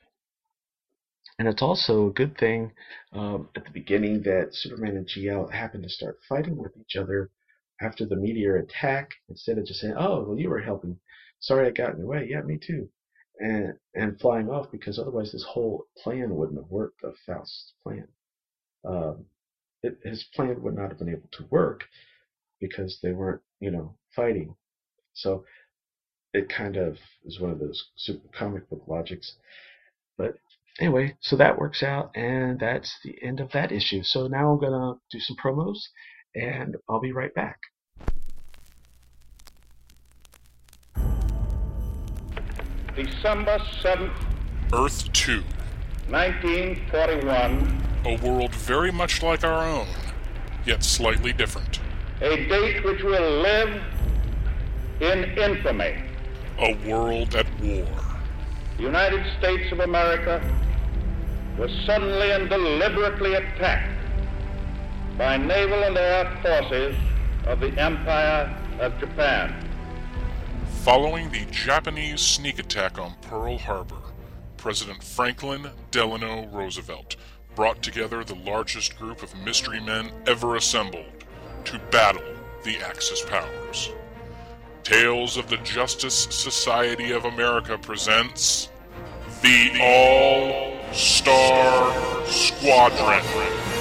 And it's also a good thing um, at the beginning that Superman and GL happened to start fighting with each other after the meteor attack instead of just saying, "Oh, well, you were helping. Sorry, I got in your way. Yeah, me too." and and flying off because otherwise this whole plan wouldn't have worked. The Faust plan, um, it, his plan would not have been able to work because they weren't, you know, fighting. So it kind of is one of those super comic book logics. But anyway, so that works out, and that's the end of that issue. So now I'm gonna do some promos, and I'll be right back. December 7th, Earth 2, 1941, a world very much like our own, yet slightly different. a date which will live in infamy. A world at war. The United States of America was suddenly and deliberately attacked by naval and air forces of the Empire of Japan. Following the Japanese sneak attack on Pearl Harbor, President Franklin Delano Roosevelt brought together the largest group of mystery men ever assembled to battle the Axis powers. Tales of the Justice Society of America presents the All Star Squadron.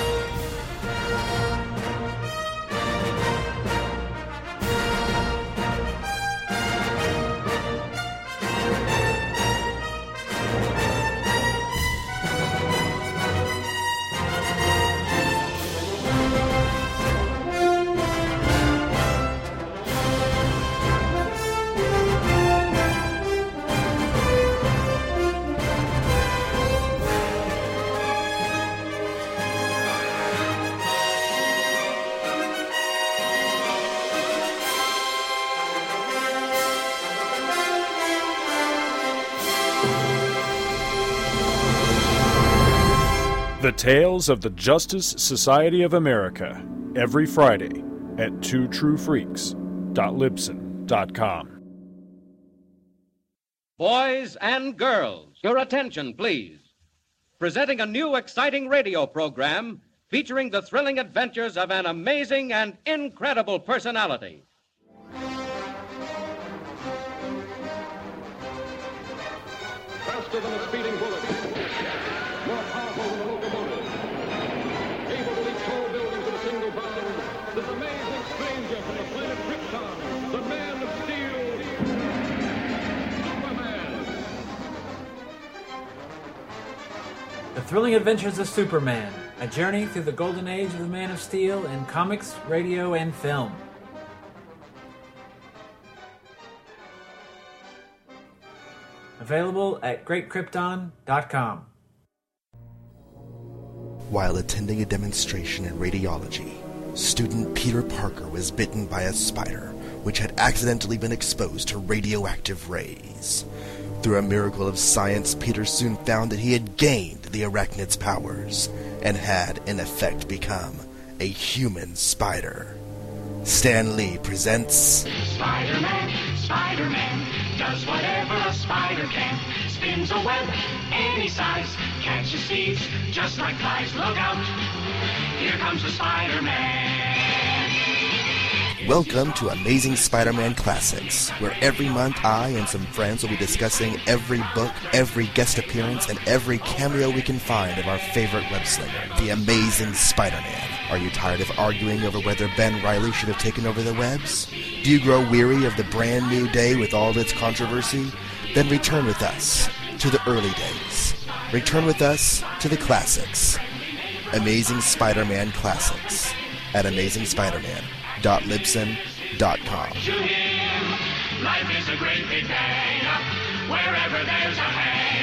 The Tales of the Justice Society of America, every Friday at twotruefreaks.libsyn.com. Boys and girls, your attention, please. Presenting a new exciting radio program featuring the thrilling adventures of an amazing and incredible personality. faster than a speeding Thrilling Adventures of Superman, a journey through the golden age of the Man of Steel in comics, radio, and film. Available at greatkrypton.com. While attending a demonstration in radiology, student Peter Parker was bitten by a spider which had accidentally been exposed to radioactive rays. Through a miracle of science, Peter soon found that he had gained the arachnid's powers and had, in effect, become a human spider. Stan Lee presents Spider-Man, Spider-Man, does whatever a spider can. Spins a web any size, catches thieves just like flies. Look out, here comes the Spider-Man. Welcome to Amazing Spider-Man Classics, where every month I and some friends will be discussing every book, every guest appearance, and every cameo we can find of our favorite webslinger, the Amazing Spider-Man. Are you tired of arguing over whether Ben Riley should have taken over the webs? Do you grow weary of the brand new day with all its controversy? Then return with us to the early days. Return with us to the classics. Amazing Spider-Man Classics at AmazingSpiderman.libsyn.com. To him, life is a great big hang. Wherever there's a hang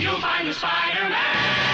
you'll find the Spider-Man.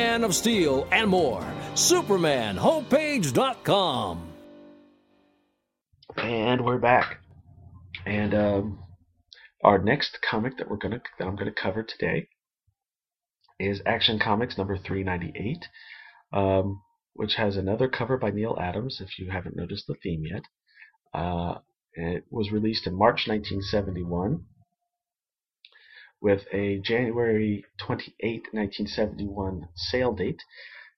of Steel and more. SupermanHomepage.com. And we're back. And um, our next comic that we're gonna that I'm gonna cover today is Action Comics number 398, um, which has another cover by Neal Adams. If you haven't noticed the theme yet, uh, it was released in March 1971 with a January 28, 1971 sale date.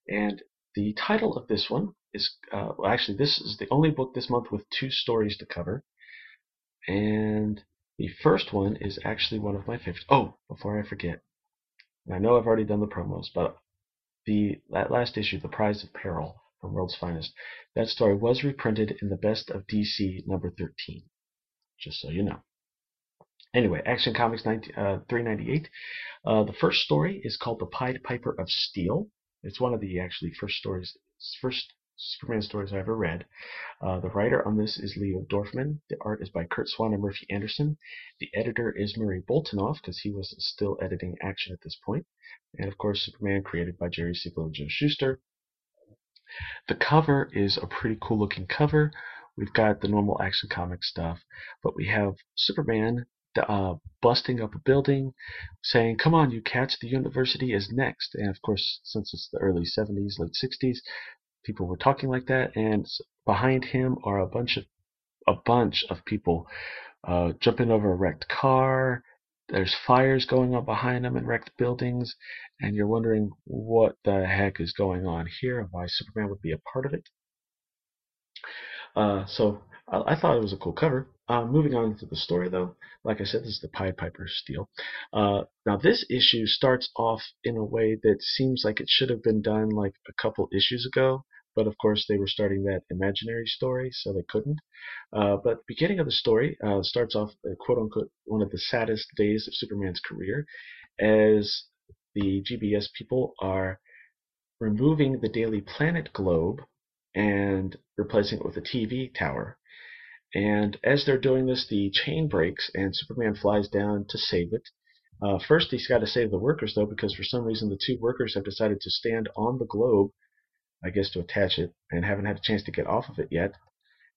And the title of this one is, uh, well, actually, this is the only book this month with two stories to cover. And the first one is actually one of my favorites. Oh, before I forget, I know I've already done the promos, but the that last issue, The Prize of Peril from World's Finest, that story was reprinted in the Best of DC number 13. Just so you know. Anyway, Action Comics 19, uh, 398. Uh, the first story is called The Pied Piper of Steel. It's one of the actually first stories, first Superman stories I ever read. Uh, the writer on this is Leo Dorfman. The art is by Curt Swan and Murphy Anderson. The editor is Murray Boltinoff because he was still editing Action at this point. And of course, Superman created by Jerry Siegel and Joe Shuster. The cover is a pretty cool looking cover. We've got the normal Action Comics stuff, but we have Superman uh, busting up a building, saying, "Come on, you cats! The university is next." And of course, since it's the early '70s, late '60s, people were talking like that. And behind him are a bunch of a bunch of people uh, jumping over a wrecked car. There's fires going on behind them in wrecked buildings, and you're wondering what the heck is going on here and why Superman would be a part of it. Uh, so I, I, thought it was a cool cover. Uh, moving on to the story, though, like I said, this is the Pied Piper Steel. Uh, now, this issue starts off in a way that seems like it should have been done like a couple issues ago, but of course they were starting that imaginary story, so they couldn't. Uh, but the beginning of the story uh, starts off, uh, quote unquote, one of the saddest days of Superman's career, as the GBS people are removing the Daily Planet globe and replacing it with a TV tower. And as they're doing this, the chain breaks and Superman flies down to save it. Uh, first, he's got to save the workers, though, because for some reason the two workers have decided to stand on the globe, I guess to attach it, and haven't had a chance to get off of it yet.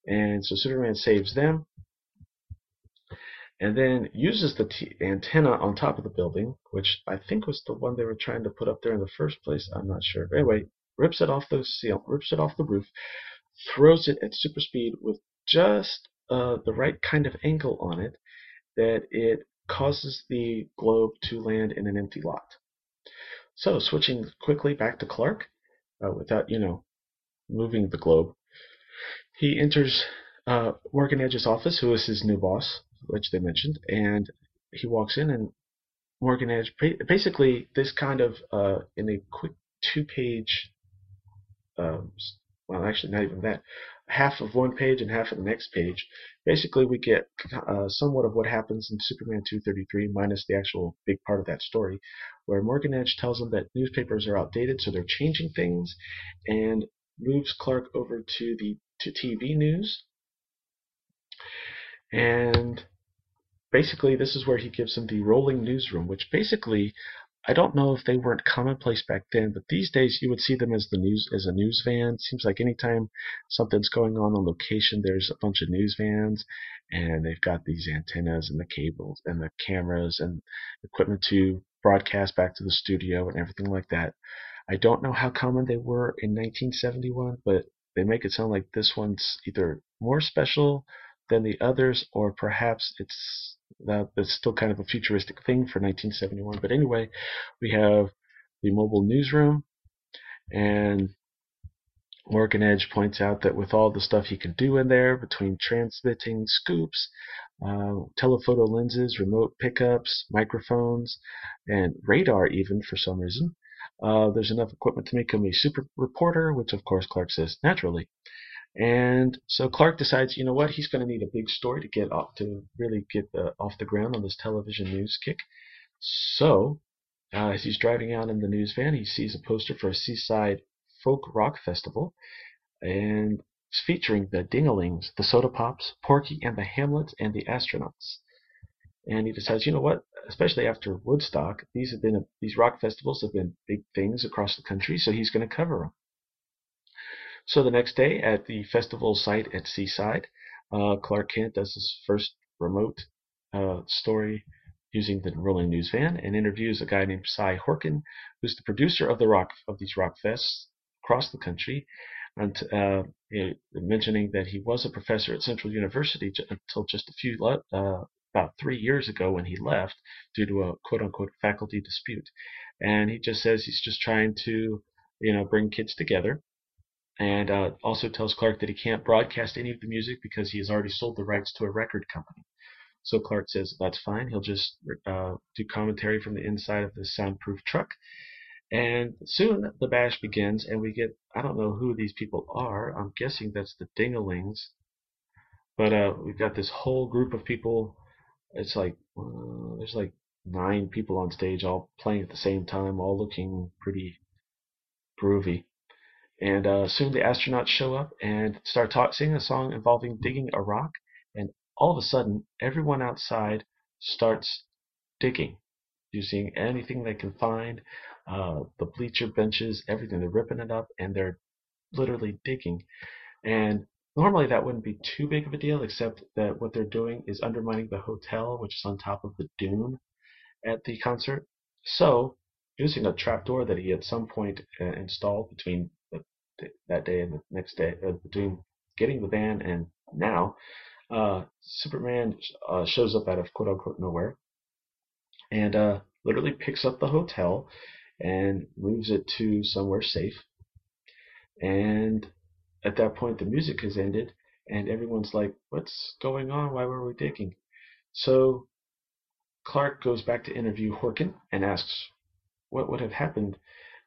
And so Superman saves them, and then uses the t- antenna on top of the building, which I think was the one they were trying to put up there in the first place. I'm not sure. But anyway, rips it off the seal, rips it off the roof, throws it at super speed with just uh, the right kind of angle on it that it causes the globe to land in an empty lot. So switching quickly back to Clark, uh, without you know moving the globe, he enters uh, Morgan Edge's office, who is his new boss, which they mentioned, and he walks in and Morgan Edge basically this kind of uh, in a quick two-page, um, well, actually not even that, half of one page and half of the next page. Basically, we get uh, somewhat of what happens in Superman 233, minus the actual big part of that story, where Morgan Edge tells them that newspapers are outdated, so they're changing things, and moves Clark over to the to TV news. And basically, this is where he gives him the rolling newsroom, which basically I don't know if they weren't commonplace back then, but these days you would see them as the news as a news van. Seems like anytime something's going on on location, there's a bunch of news vans, and they've got these antennas and the cables and the cameras and equipment to broadcast back to the studio and everything like that. I don't know how common they were in 1971, but they make it sound like this one's either more special than the others, or perhaps it's that it's still kind of a futuristic thing for 1971. But anyway, we have the mobile newsroom, and Morgan Edge points out that with all the stuff he can do in there, between transmitting scoops, uh, telephoto lenses, remote pickups, microphones, and radar, even for some reason, uh, there's enough equipment to make him a super reporter, which of course Clark says naturally. And so Clark decides, you know what, he's going to need a big story to get off to really get the, off the ground on this television news kick. So uh, as he's driving out in the news van, he sees a poster for a seaside folk rock festival, and it's featuring the Dingalings, the Soda Pops, Porky and the Hamlets, and the Astronauts. And he decides, you know what? Especially after Woodstock, these have been a, these rock festivals have been big things across the country, so he's going to cover them. So the next day at the festival site at Seaside, uh, Clark Kent does his first remote uh, story using the rolling news van and interviews a guy named Cy Horkin, who's the producer of the rock of these rock fests across the country, and uh, mentioning that he was a professor at Central University j- until just a few le- uh, about three years ago when he left due to a quote unquote faculty dispute, and he just says he's just trying to you know bring kids together. And uh, also tells Clark that he can't broadcast any of the music because he has already sold the rights to a record company. So Clark says that's fine. He'll just uh, do commentary from the inside of the soundproof truck. And soon the bash begins, and we get I don't know who these people are. I'm guessing that's the Dingalings. But uh, we've got this whole group of people. It's like uh, there's like nine people on stage, all playing at the same time, all looking pretty groovy. And uh, soon the astronauts show up and start singing a song involving digging a rock. And all of a sudden, everyone outside starts digging, using anything they can find, uh, the bleacher benches, everything. They're ripping it up and they're literally digging. And normally that wouldn't be too big of a deal, except that what they're doing is undermining the hotel, which is on top of the dune at the concert. So, using a trapdoor that he at some point uh, installed between that day and the next day, uh, between getting the van and now, uh, Superman uh, shows up out of quote unquote nowhere and uh, literally picks up the hotel and moves it to somewhere safe. And at that point, the music has ended, and everyone's like, What's going on? Why were we digging? So Clark goes back to interview Horkin and asks what would have happened,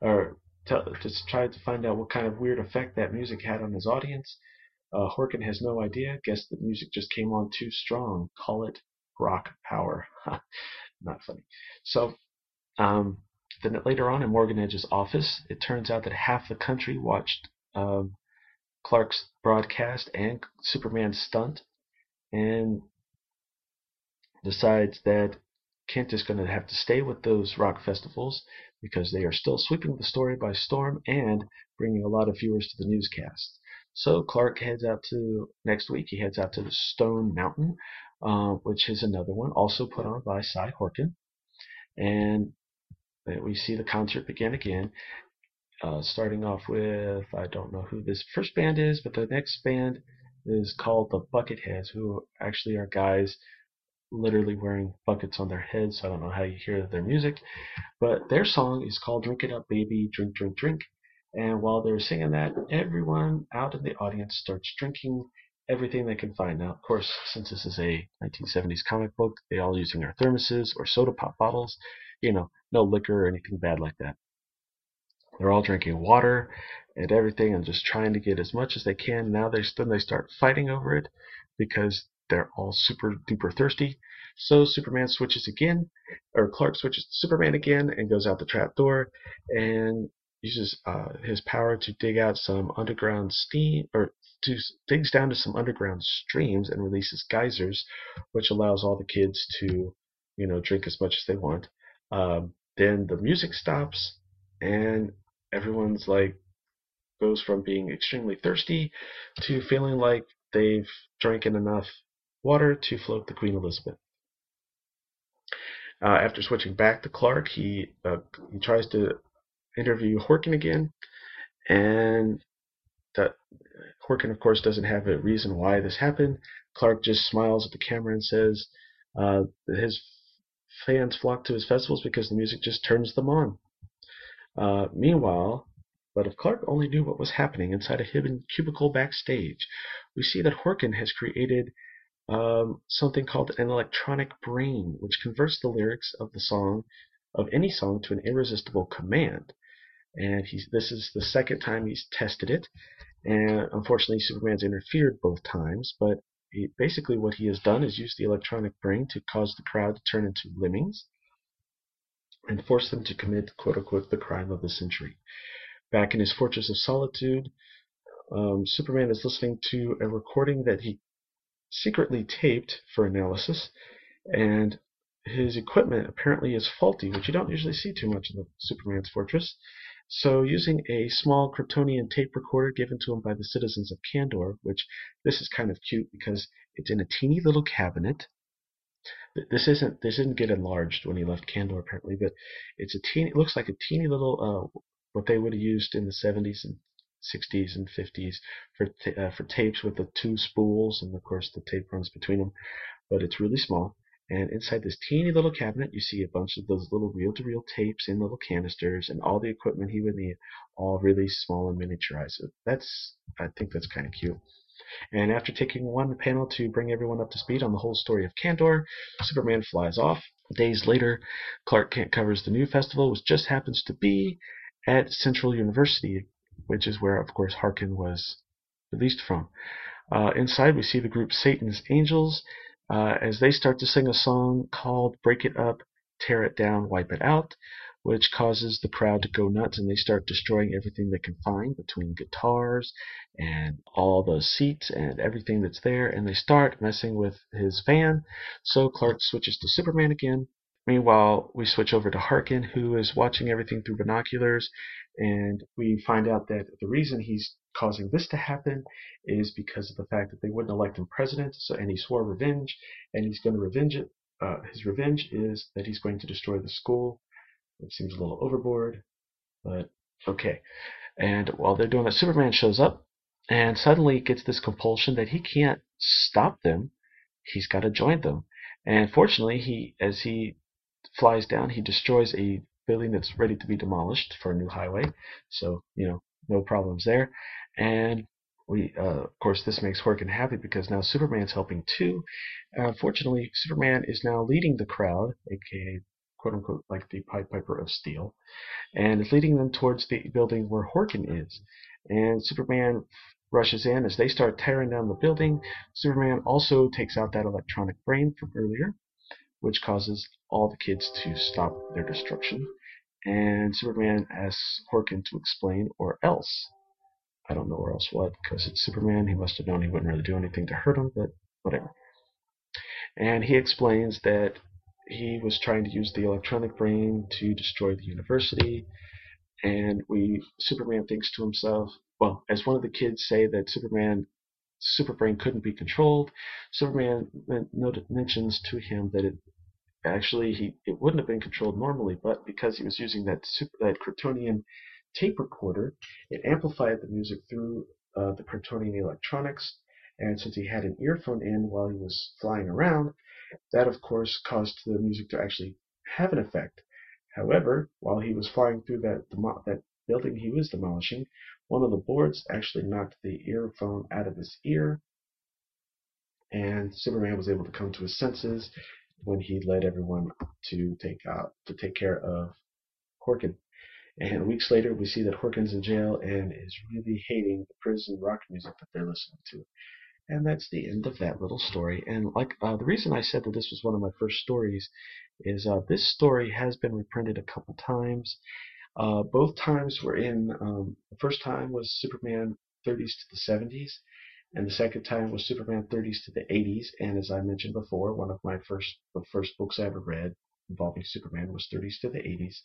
or to, to try to find out what kind of weird effect that music had on his audience. Uh, Horkin has no idea. Guess the music just came on too strong. Call it rock power. Not funny. So, um, then later on in Morgan Edge's office, it turns out that half the country watched um, Clark's broadcast and Superman's stunt, and decides that Kent is going to have to stay with those rock festivals because they are still sweeping the story by storm and bringing a lot of viewers to the newscast. So Clark heads out to next week. He heads out to the Stone Mountain, uh, which is another one also put on by Cy Horkin, and we see the concert begin again. Uh, starting off with I don't know who this first band is, but the next band is called the Bucketheads, who actually are guys literally wearing buckets on their heads. So I don't know how you hear their music, but their song is called "Drink It Up, Baby, Drink, Drink, Drink." And while they're singing that, everyone out in the audience starts drinking everything they can find. Now, of course, since this is a 1970s comic book, they all using their thermoses or soda pop bottles. You know, no liquor or anything bad like that. They're all drinking water and everything and just trying to get as much as they can. Now they then they start fighting over it because they're all super duper thirsty. So Superman switches again, or Clark switches to Superman again and goes out the trap door and uses uh, his power to dig out some underground steam or to, digs down to some underground streams and releases geysers, which allows all the kids to, you know, drink as much as they want. Um, then the music stops, and everyone's like goes from being extremely thirsty to feeling like they've drinking enough water to float the Queen Elizabeth. Uh, after switching back to Clark, he uh, he tries to interview Horkin again, and that Horkin, of course, doesn't have a reason why this happened. Clark just smiles at the camera and says uh, his fans flock to his festivals because the music just turns them on. Uh, meanwhile, but if Clark only knew what was happening inside a hidden cubicle backstage, we see that Horkin has created um, something called an electronic brain, which converts the lyrics of the song, of any song, to an irresistible command. And he's, this is the second time he's tested it, and unfortunately, Superman's interfered both times. But he, basically, what he has done is use the electronic brain to cause the crowd to turn into lemmings and force them to commit "quote unquote" the crime of the century. Back in his Fortress of Solitude, um, Superman is listening to a recording that he secretly taped for analysis, and his equipment apparently is faulty, which you don't usually see too much in the Superman's Fortress. So, using a small Kryptonian tape recorder given to him by the citizens of Kandor, which this is kind of cute because it's in a teeny little cabinet this isn't this didn't get enlarged when he left Kandor apparently, but it's a teeny. It looks like a teeny little uh, what they would have used in the 70s and 60s and 50s for t- uh, for tapes with the two spools, and of course the tape runs between them. But it's really small. And inside this teeny little cabinet, you see a bunch of those little reel-to-reel tapes in little canisters, and all the equipment he would need, all really small and miniaturized. So that's, I think that's kind of cute. And after taking one panel to bring everyone up to speed on the whole story of Kandor, Superman flies off. Days later, Clark Kent covers the new festival, which just happens to be at Central University, which is where, of course, Harkin was released from. Uh, inside, we see the group Satan's Angels uh, as they start to sing a song called Break It Up, Tear It Down, Wipe It Out, which causes the crowd to go nuts and they start destroying everything they can find between guitars and all the seats and everything that's there. And they start messing with his van. So Clark switches to Superman again. Meanwhile, we switch over to Harkin, who is watching everything through binoculars, and we find out that the reason he's causing this to happen is because of the fact that they wouldn't elect him president. So, and he swore revenge, and he's going to revenge it. Uh, his revenge is that he's going to destroy the school. It seems a little overboard, but okay. And while they're doing that, Superman shows up and suddenly gets this compulsion that he can't stop them. He's got to join them. And fortunately, he as he flies down, he destroys a building that's ready to be demolished for a new highway. So, you know, no problems there. And we, uh, of course, this makes Horkin happy because now Superman's helping too. Uh, fortunately, Superman is now leading the crowd, aka quote unquote like the Pied Piper of Steel, and is leading them towards the building where Horkin is. And Superman rushes in as they start tearing down the building. Superman also takes out that electronic brain from earlier, which causes all the kids to stop their destruction. And Superman asks Horkin to explain, or else. I don't know or else what, because it's Superman. He must have known he wouldn't really do anything to hurt him, but whatever. And he explains that he was trying to use the electronic brain to destroy the university. And we Superman thinks to himself, well, as one of the kids say that Superman Superbrain couldn't be controlled, Superman mentions to him that it actually he it wouldn't have been controlled normally, but because he was using that super, that Kryptonian tape recorder, it amplified the music through uh, the Kryptonian electronics. And since he had an earphone in while he was flying around, that of course caused the music to actually have an effect. However, while he was flying through that that building he was demolishing, one of the boards actually knocked the earphone out of his ear, and Superman was able to come to his senses when he led everyone to take out to take care of Horkin. And weeks later, we see that Horkin's in jail and is really hating the prison rock music that they're listening to. And that's the end of that little story. And like uh, the reason I said that this was one of my first stories is uh, this story has been reprinted a couple times. Uh, both times were in um, the first time was Superman 30s to the 70s, and the second time was Superman 30s to the 80s. And as I mentioned before, one of my first the first books I ever read involving Superman was 30s to the 80s.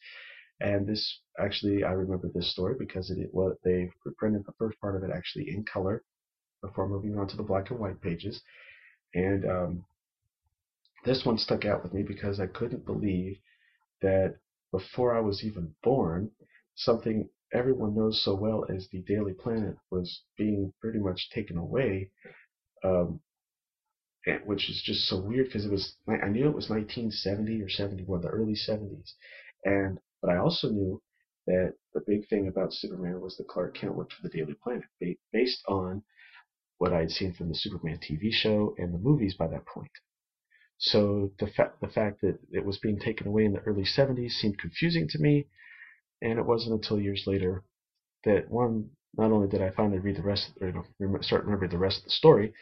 And this actually, I remember this story because it, it was they reprinted the first part of it actually in color before moving on to the black and white pages. And um, this one stuck out with me because I couldn't believe that before I was even born, something everyone knows so well as the Daily Planet was being pretty much taken away, um, which is just so weird because it was I knew it was 1970 or 71, the early 70s, and but I also knew that the big thing about Superman was that Clark Kent worked for the Daily Planet, based on what I had seen from the Superman TV show and the movies by that point. So the, fa- the fact that it was being taken away in the early 70s seemed confusing to me, and it wasn't until years later that one, not only did I finally read the rest, or, you know, start remembering the rest of the story,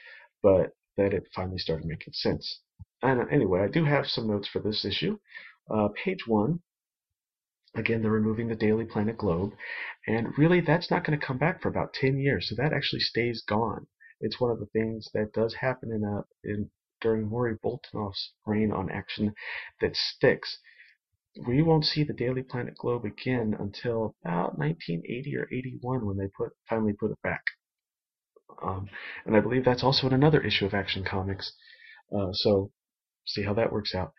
but that it finally started making sense. And anyway, I do have some notes for this issue. Uh, page one, again, they're removing the Daily Planet globe, and really that's not going to come back for about 10 years, so that actually stays gone. It's one of the things that does happen in, a, in during Maury Boltinoff's reign on action that sticks. We won't see the Daily Planet globe again until about 1980 or 81 when they put finally put it back. Um, and I believe that's also in another issue of Action Comics. Uh, so see how that works out.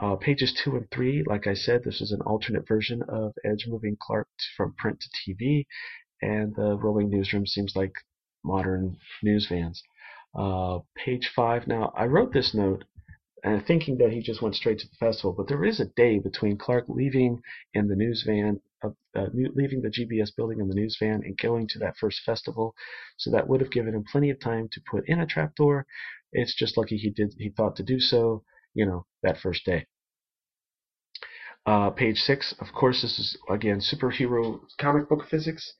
Uh, pages two and three, like I said, this is an alternate version of Edge moving Clark from print to TV, and the rolling newsroom seems like modern news vans. Uh, page five. Now, I wrote this note and thinking that he just went straight to the festival, but there is a day between Clark leaving in the news van, uh, uh, leaving the GBS building in the news van, and going to that first festival. So that would have given him plenty of time to put in a trapdoor. It's just lucky he did. He thought to do so, you know, that first day. Uh, page six. Of course, this is again superhero comic book physics.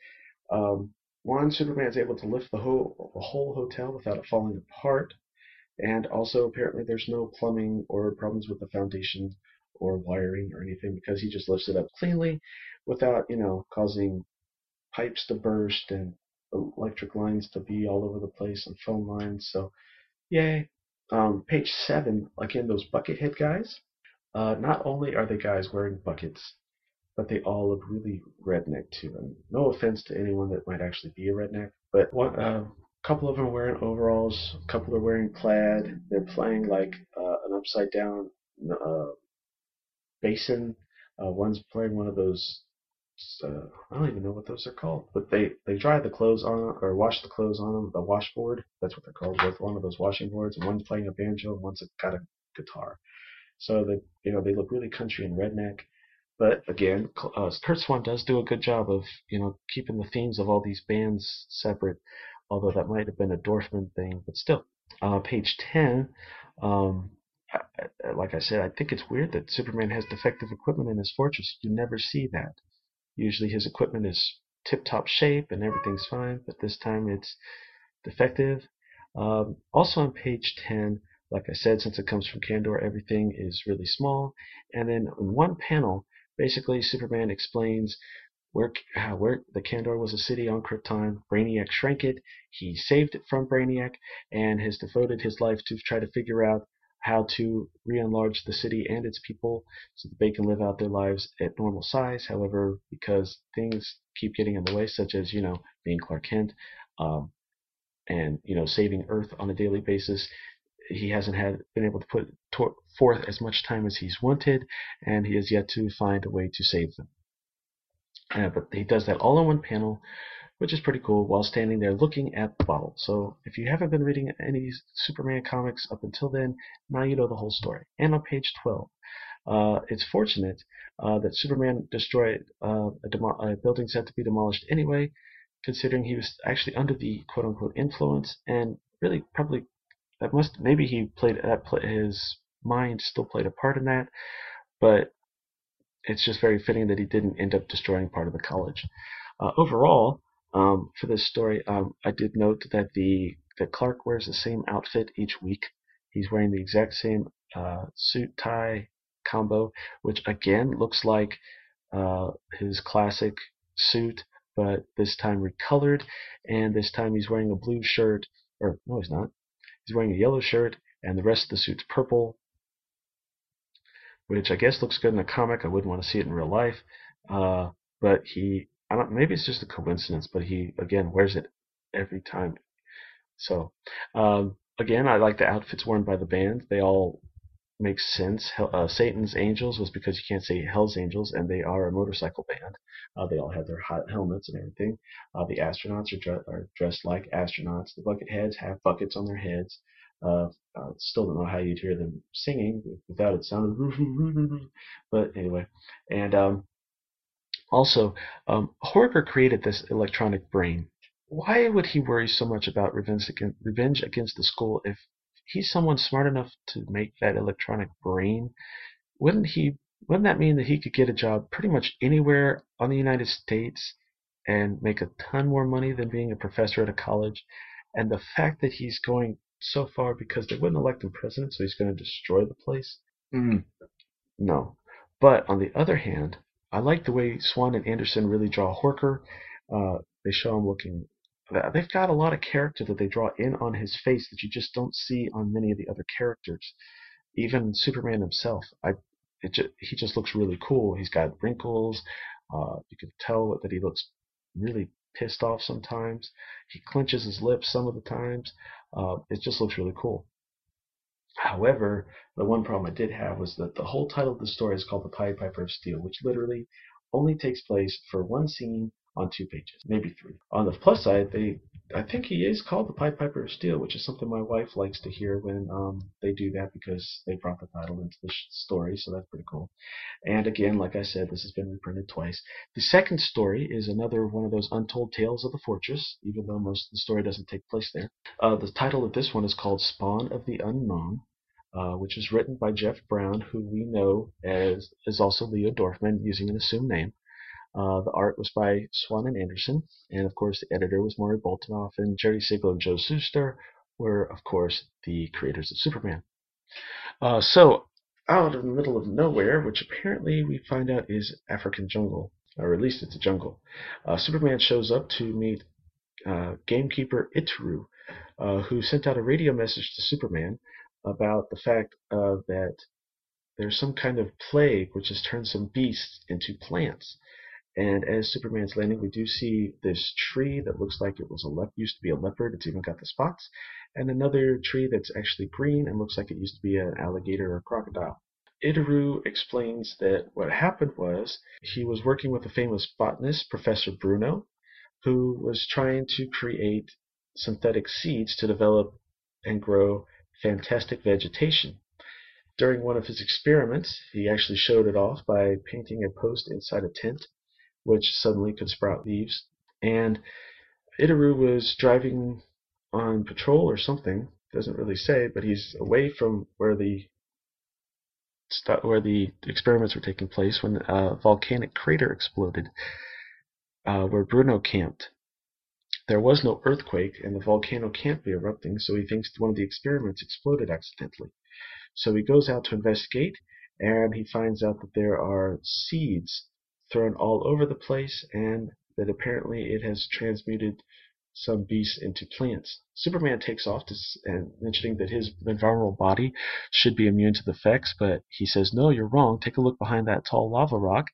Um, one, Superman is able to lift the whole, the whole hotel without it falling apart. And also, apparently, there's no plumbing or problems with the foundation or wiring or anything because he just lifts it up cleanly without, you know, causing pipes to burst and electric lines to be all over the place and phone lines. So, yay. Um, page seven, again, those buckethead guys. Uh, not only are they guys wearing buckets, but they all look really redneck too. And no offense to anyone that might actually be a redneck, but one, uh, couple of them are wearing overalls, a couple are wearing plaid. They're playing like uh, an upside down uh, basin. Uh, one's playing one of those. Uh, I don't even know what those are called, but they they dry the clothes on or wash the clothes on them. The washboard, that's what they're called, with one of those washing boards. And one's playing a banjo, and one's got a guitar. So they you know they look really country and redneck. But again, uh, Curt Swan does do a good job of you know keeping the themes of all these bands separate although that might have been a Dorfman thing, but still. Uh, page 10, um, like I said, I think it's weird that Superman has defective equipment in his fortress. You never see that. Usually his equipment is tip top shape and everything's fine, but this time it's defective. Um, also on page 10, like I said, since it comes from Kandor, everything is really small. And then in one panel, basically Superman explains where, uh, the Kandor was a city on Krypton, Brainiac shrank it. He saved it from Brainiac and has devoted his life to try to figure out how to re-enlarge the city and its people so that they can live out their lives at normal size. However, because things keep getting in the way, such as you know being Clark Kent um, and you know saving Earth on a daily basis, he hasn't had been able to put forth as much time as he's wanted, and he has yet to find a way to save them. But he does that all in one panel, which is pretty cool, while standing there looking at the bottle. So if you haven't been reading any Superman comics up until then, now you know the whole story. And on page 12, uh, it's fortunate uh, that Superman destroyed uh, a, a building set to be demolished anyway, considering he was actually under the quote unquote influence, and really probably that must maybe he played that play, his mind still played a part in that, but it's just very fitting that he didn't end up destroying part of the college. Uh, overall, um, for this story, um, I did note that the that Clark wears the same outfit each week. He's wearing the exact same uh, suit tie combo, which again looks like uh, his classic suit, but this time recolored, and this time he's wearing a blue shirt, or no, he's not. He's wearing a yellow shirt, and the rest of the suit's purple, which I guess looks good in a comic. I wouldn't want to see it in real life. Uh, but he, I don't, maybe it's just a coincidence, but he again wears it every time. So, um, again, I like the outfits worn by the band. They all make sense. Uh, Satan's Angels was because you can't say Hell's Angels, and they are a motorcycle band. Uh, they all have their hot helmets and everything. Uh, the astronauts are, dre- are, dressed like astronauts. The bucketheads have buckets on their heads. Uh, uh, still don't know how you'd hear them singing without it sounding. but anyway, and um, also, um, Horker created this electronic brain. Why would he worry so much about revenge against, revenge against the school if he's someone smart enough to make that electronic brain? Wouldn't he? Wouldn't that mean that he could get a job pretty much anywhere on the United States and make a ton more money than being a professor at a college? And the fact that he's going so far because they wouldn't elect him president, so he's going to destroy the place? Mm, no. But on the other hand, I like the way Swan and Anderson really draw Horker. Uh, they show him looking. They've got a lot of character that they draw in on his face that you just don't see on many of the other characters. Even Superman himself, I, just, he just looks really cool. He's got wrinkles. Uh, you can tell that he looks really pissed off sometimes. He clenches his lips some of the times. Uh, it just looks really cool. However, the one problem I did have was that the whole title of the story is called The Pied Piper of Steel, which literally only takes place for one scene on two pages, maybe three. On the plus side, they I think he is called the Pied Piper of Steel, which is something my wife likes to hear when um, they do that because they brought the title into the story, so that's pretty cool. And again, like I said, this has been reprinted twice. The second story is another one of those untold tales of the fortress, even though most of the story doesn't take place there. Uh, the title of this one is called Spawn of the Unknown. Uh, which is written by Geoff Brown, who we know as is also Leo Dorfman, using an assumed name. Uh, the art was by Swan and Anderson, and of course the editor was Maury Boltinoff, and Jerry Siegel and Joe Shuster were, of course, the creators of Superman. Uh, so, out in the middle of nowhere, which apparently we find out is African jungle, or at least it's a jungle, uh, Superman shows up to meet uh, gamekeeper Itaru, uh, who sent out a radio message to Superman about the fact that there's some kind of plague which has turned some beasts into plants. And as Superman's landing, we do see this tree that looks like it was a used to be a leopard. It's even got the spots, and another tree that's actually green and looks like it used to be an alligator or crocodile. Itaru explains that what happened was he was working with a famous botanist, Professor Bruno, who was trying to create synthetic seeds to develop and grow fantastic vegetation. During one of his experiments, he actually showed it off by painting a post inside a tent which suddenly could sprout leaves. And Itaru was driving on patrol or something. Doesn't really say, but he's away from where the where the experiments were taking place when a volcanic crater exploded, uh, where Bruno camped. There was no earthquake, and the volcano can't be erupting, so he thinks one of the experiments exploded accidentally. So he goes out to investigate, and he finds out that there are seeds thrown all over the place, and that apparently it has transmuted some beasts into plants. Superman takes off to, and mentioning that his invulnerable body should be immune to the effects, but he says, "No, you're wrong. Take a look behind that tall lava rock."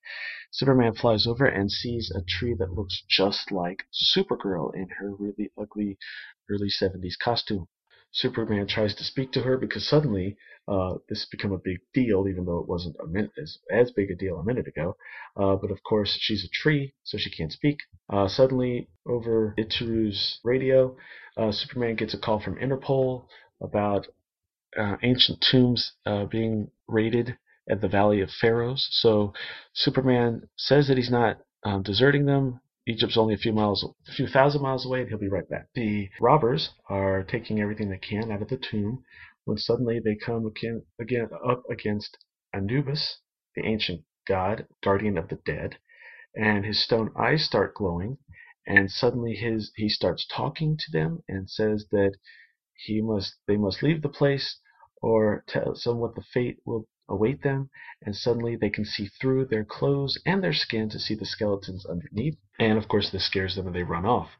Superman flies over and sees a tree that looks just like Supergirl in her really ugly early 70s costume. Superman tries to speak to her because suddenly uh, this has become a big deal, even though it wasn't a min- as, as big a deal a minute ago. Uh, but of course, she's a tree, so she can't speak. Uh, suddenly, over Itaru's radio, uh, Superman gets a call from Interpol about uh, ancient tombs uh, being raided at the Valley of Pharaohs. So Superman says that he's not um, deserting them. Egypt's only a few miles, a few thousand miles away, and he'll be right back. The robbers are taking everything they can out of the tomb when suddenly they come again, again up against Anubis, the ancient god, guardian of the dead, and his stone eyes start glowing, and suddenly his he starts talking to them and says that he must they must leave the place or tell them what the fate will await them, and suddenly they can see through their clothes and their skin to see the skeletons underneath. And of course, this scares them and they run off.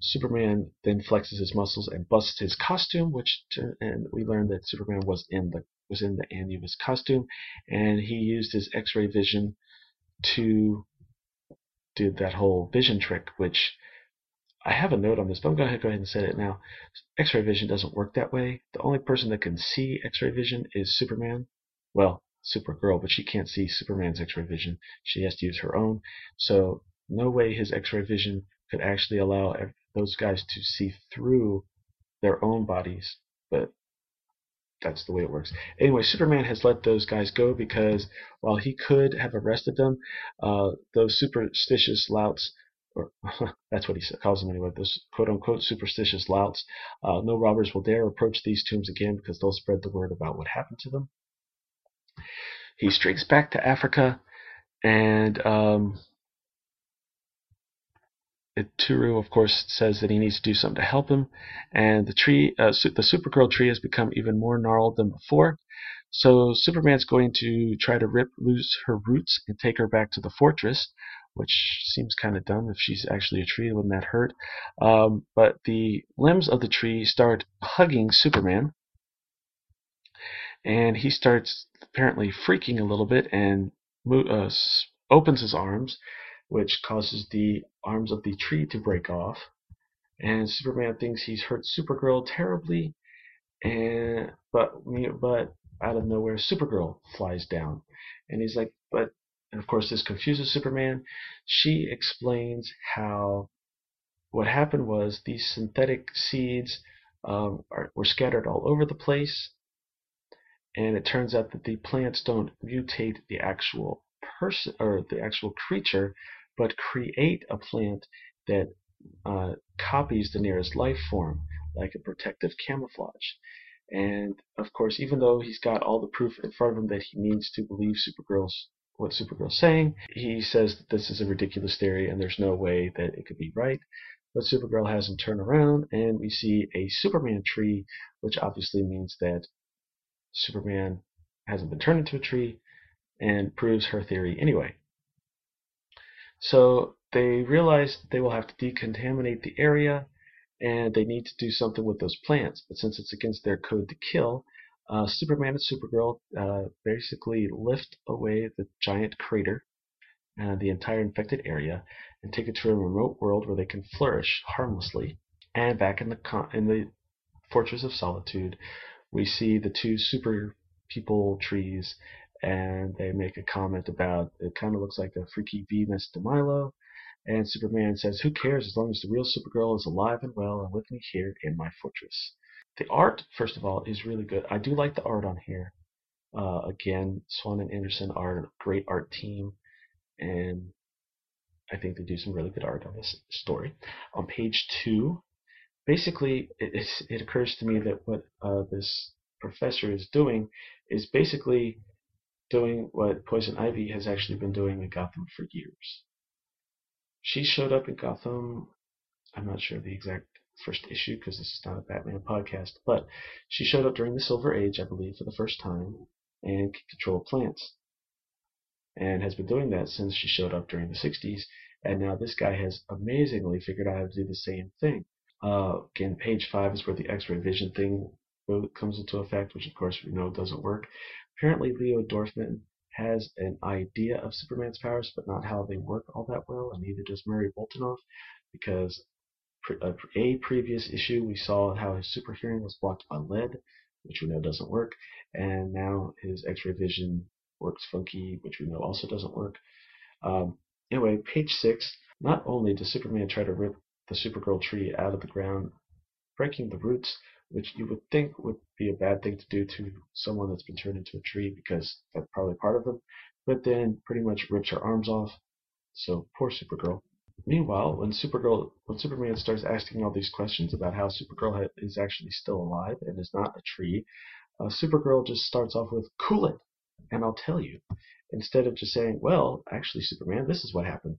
Superman then flexes his muscles and busts his costume, which and we learn that Superman was in the was in the Anubis costume, and he used his X-ray vision to do that whole vision trick, which I have a note on this, but I'm going to go ahead and say it now. X-ray vision doesn't work that way. The only person that can see X-ray vision is Superman well, Supergirl, but she can't see Superman's X-ray vision. She has to use her own. So no way his X-ray vision could actually allow those guys to see through their own bodies. But that's the way it works. Anyway, Superman has let those guys go because while he could have arrested them, uh, those superstitious louts, or that's what he calls them anyway, those quote unquote superstitious louts, uh, no robbers will dare approach these tombs again because they'll spread the word about what happened to them. He streaks back to Africa, and um, of course, says that he needs to do something to help him. And the tree, uh, the Supergirl tree, has become even more gnarled than before. So Superman's going to try to rip loose her roots and take her back to the fortress, which seems kind of dumb. If she's actually a tree, wouldn't that hurt? Um, but the limbs of the tree start hugging Superman, and he starts apparently freaking a little bit and uh, opens his arms, which causes the arms of the tree to break off. And Superman thinks he's hurt Supergirl terribly, And but but out of nowhere, Supergirl flies down, and he's like, but and of course this confuses Superman. She explains how what happened was these synthetic seeds um, are, were scattered all over the place, and it turns out that the plants don't mutate the actual person or the actual creature, but create a plant that uh, copies the nearest life form, like a protective camouflage. And of course, even though he's got all the proof in front of him that he needs to believe Supergirl's what Supergirl's saying, he says that this is a ridiculous theory and there's no way that it could be right. But Supergirl has him turn around, and we see a Superman tree, which obviously means that Superman hasn't been turned into a tree, and proves her theory anyway. So they realize they will have to decontaminate the area and they need to do something with those plants. But since it's against their code to kill, uh, Superman and Supergirl uh, basically lift away the giant crater, and the entire infected area, and take it to a remote world where they can flourish harmlessly. And back in the in the Fortress of Solitude, we see the two super people trees, and they make a comment about it kind of looks like a freaky Venus de Milo. And Superman says, Who cares as long as the real Supergirl is alive and well and with me here in my fortress? The art, first of all, is really good. I do like the art on here. Uh, again, Swan and Anderson are a great art team, and I think they do some really good art on this story. On page two, basically, it, it occurs to me that what uh, this professor is doing is basically doing what Poison Ivy has actually been doing in Gotham for years. She showed up in Gotham. I'm not sure the exact first issue because this is not a Batman podcast, but she showed up during the Silver Age, I believe, for the first time and could control plants. And has been doing that since she showed up during the 60s. And now this guy has amazingly figured out how to do the same thing. Uh, again, page five is where the X-ray vision thing comes into effect, which of course we know doesn't work. Apparently, Leo Dorfman has an idea of Superman's powers, but not how they work all that well, and neither does Murray Boltinoff, because a previous issue we saw how his super hearing was blocked by lead, which we know doesn't work, and now his X-ray vision works funky, which we know also doesn't work. Um, anyway, page six. Not only does Superman try to rip the Supergirl tree out of the ground, breaking the roots, which you would think would be a bad thing to do to someone that's been turned into a tree because that's probably part of them, but then pretty much rips her arms off. So poor Supergirl. Meanwhile, when Supergirl, when Superman starts asking all these questions about how Supergirl is actually still alive and is not a tree, uh, Supergirl just starts off with "Cool it," and I'll tell you, instead of just saying, "Well, actually, Superman, this is what happened."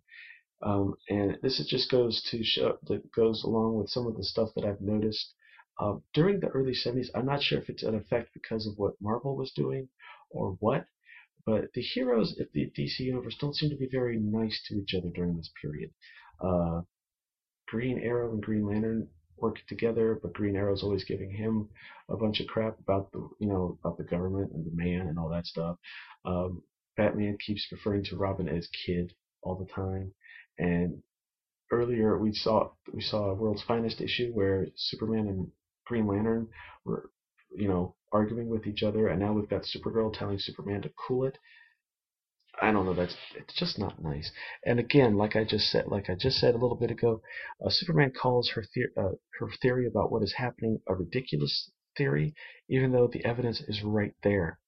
Um, and this just goes to show that goes along with some of the stuff that I've noticed uh, during the early 70s, I'm not sure if it's an effect because of what Marvel was doing or what, but the heroes of the DC universe don't seem to be very nice to each other during this period. Uh, Green Arrow and Green Lantern work together, but Green Arrow's always giving him a bunch of crap about the you know about the government and the man and all that stuff. Um, Batman keeps referring to Robin as kid all the time, and earlier we saw we saw a World's Finest issue where Superman and Green Lantern were, you know, arguing with each other, and now we've got Supergirl telling Superman to cool it. I don't know. That's it's just not nice. And again, like I just said, like I just said a little bit ago, uh, Superman calls her uh, her theory about what is happening a ridiculous theory, even though the evidence is right there.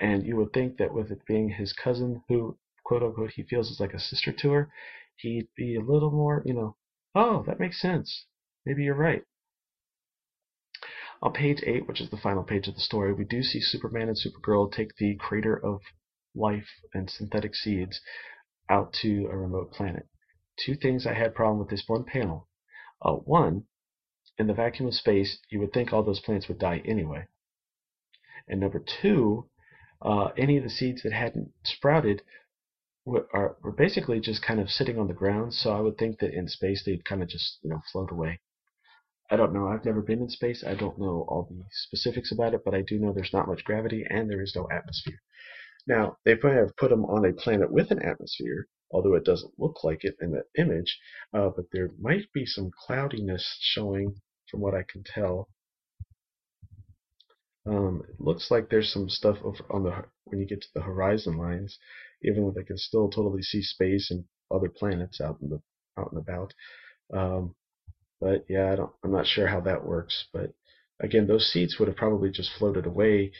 And you would think that with it being his cousin, who quote unquote he feels is like a sister to her, he'd be a little more, you know, oh, that makes sense. Maybe you're right. On page 8, which is the final page of the story, we do see Superman and Supergirl take the crater of life and synthetic seeds out to a remote planet. Two things I had problem with this one panel. Uh, one, in the vacuum of space, you would think all those plants would die anyway. And number two, uh, any of the seeds that hadn't sprouted are, were basically just kind of sitting on the ground. So I would think that in space they'd kind of just you know float away. I don't know. I've never been in space. I don't know all the specifics about it, but I do know there's not much gravity and there is no atmosphere. Now, they might have put them on a planet with an atmosphere, although it doesn't look like it in the image, uh, but there might be some cloudiness showing from what I can tell. Um, it looks like there's some stuff over on the when you get to the horizon lines, even though they can still totally see space and other planets out in the out and about. Um, but yeah, I don't, I'm not sure how that works. But again, those seeds would have probably just floated away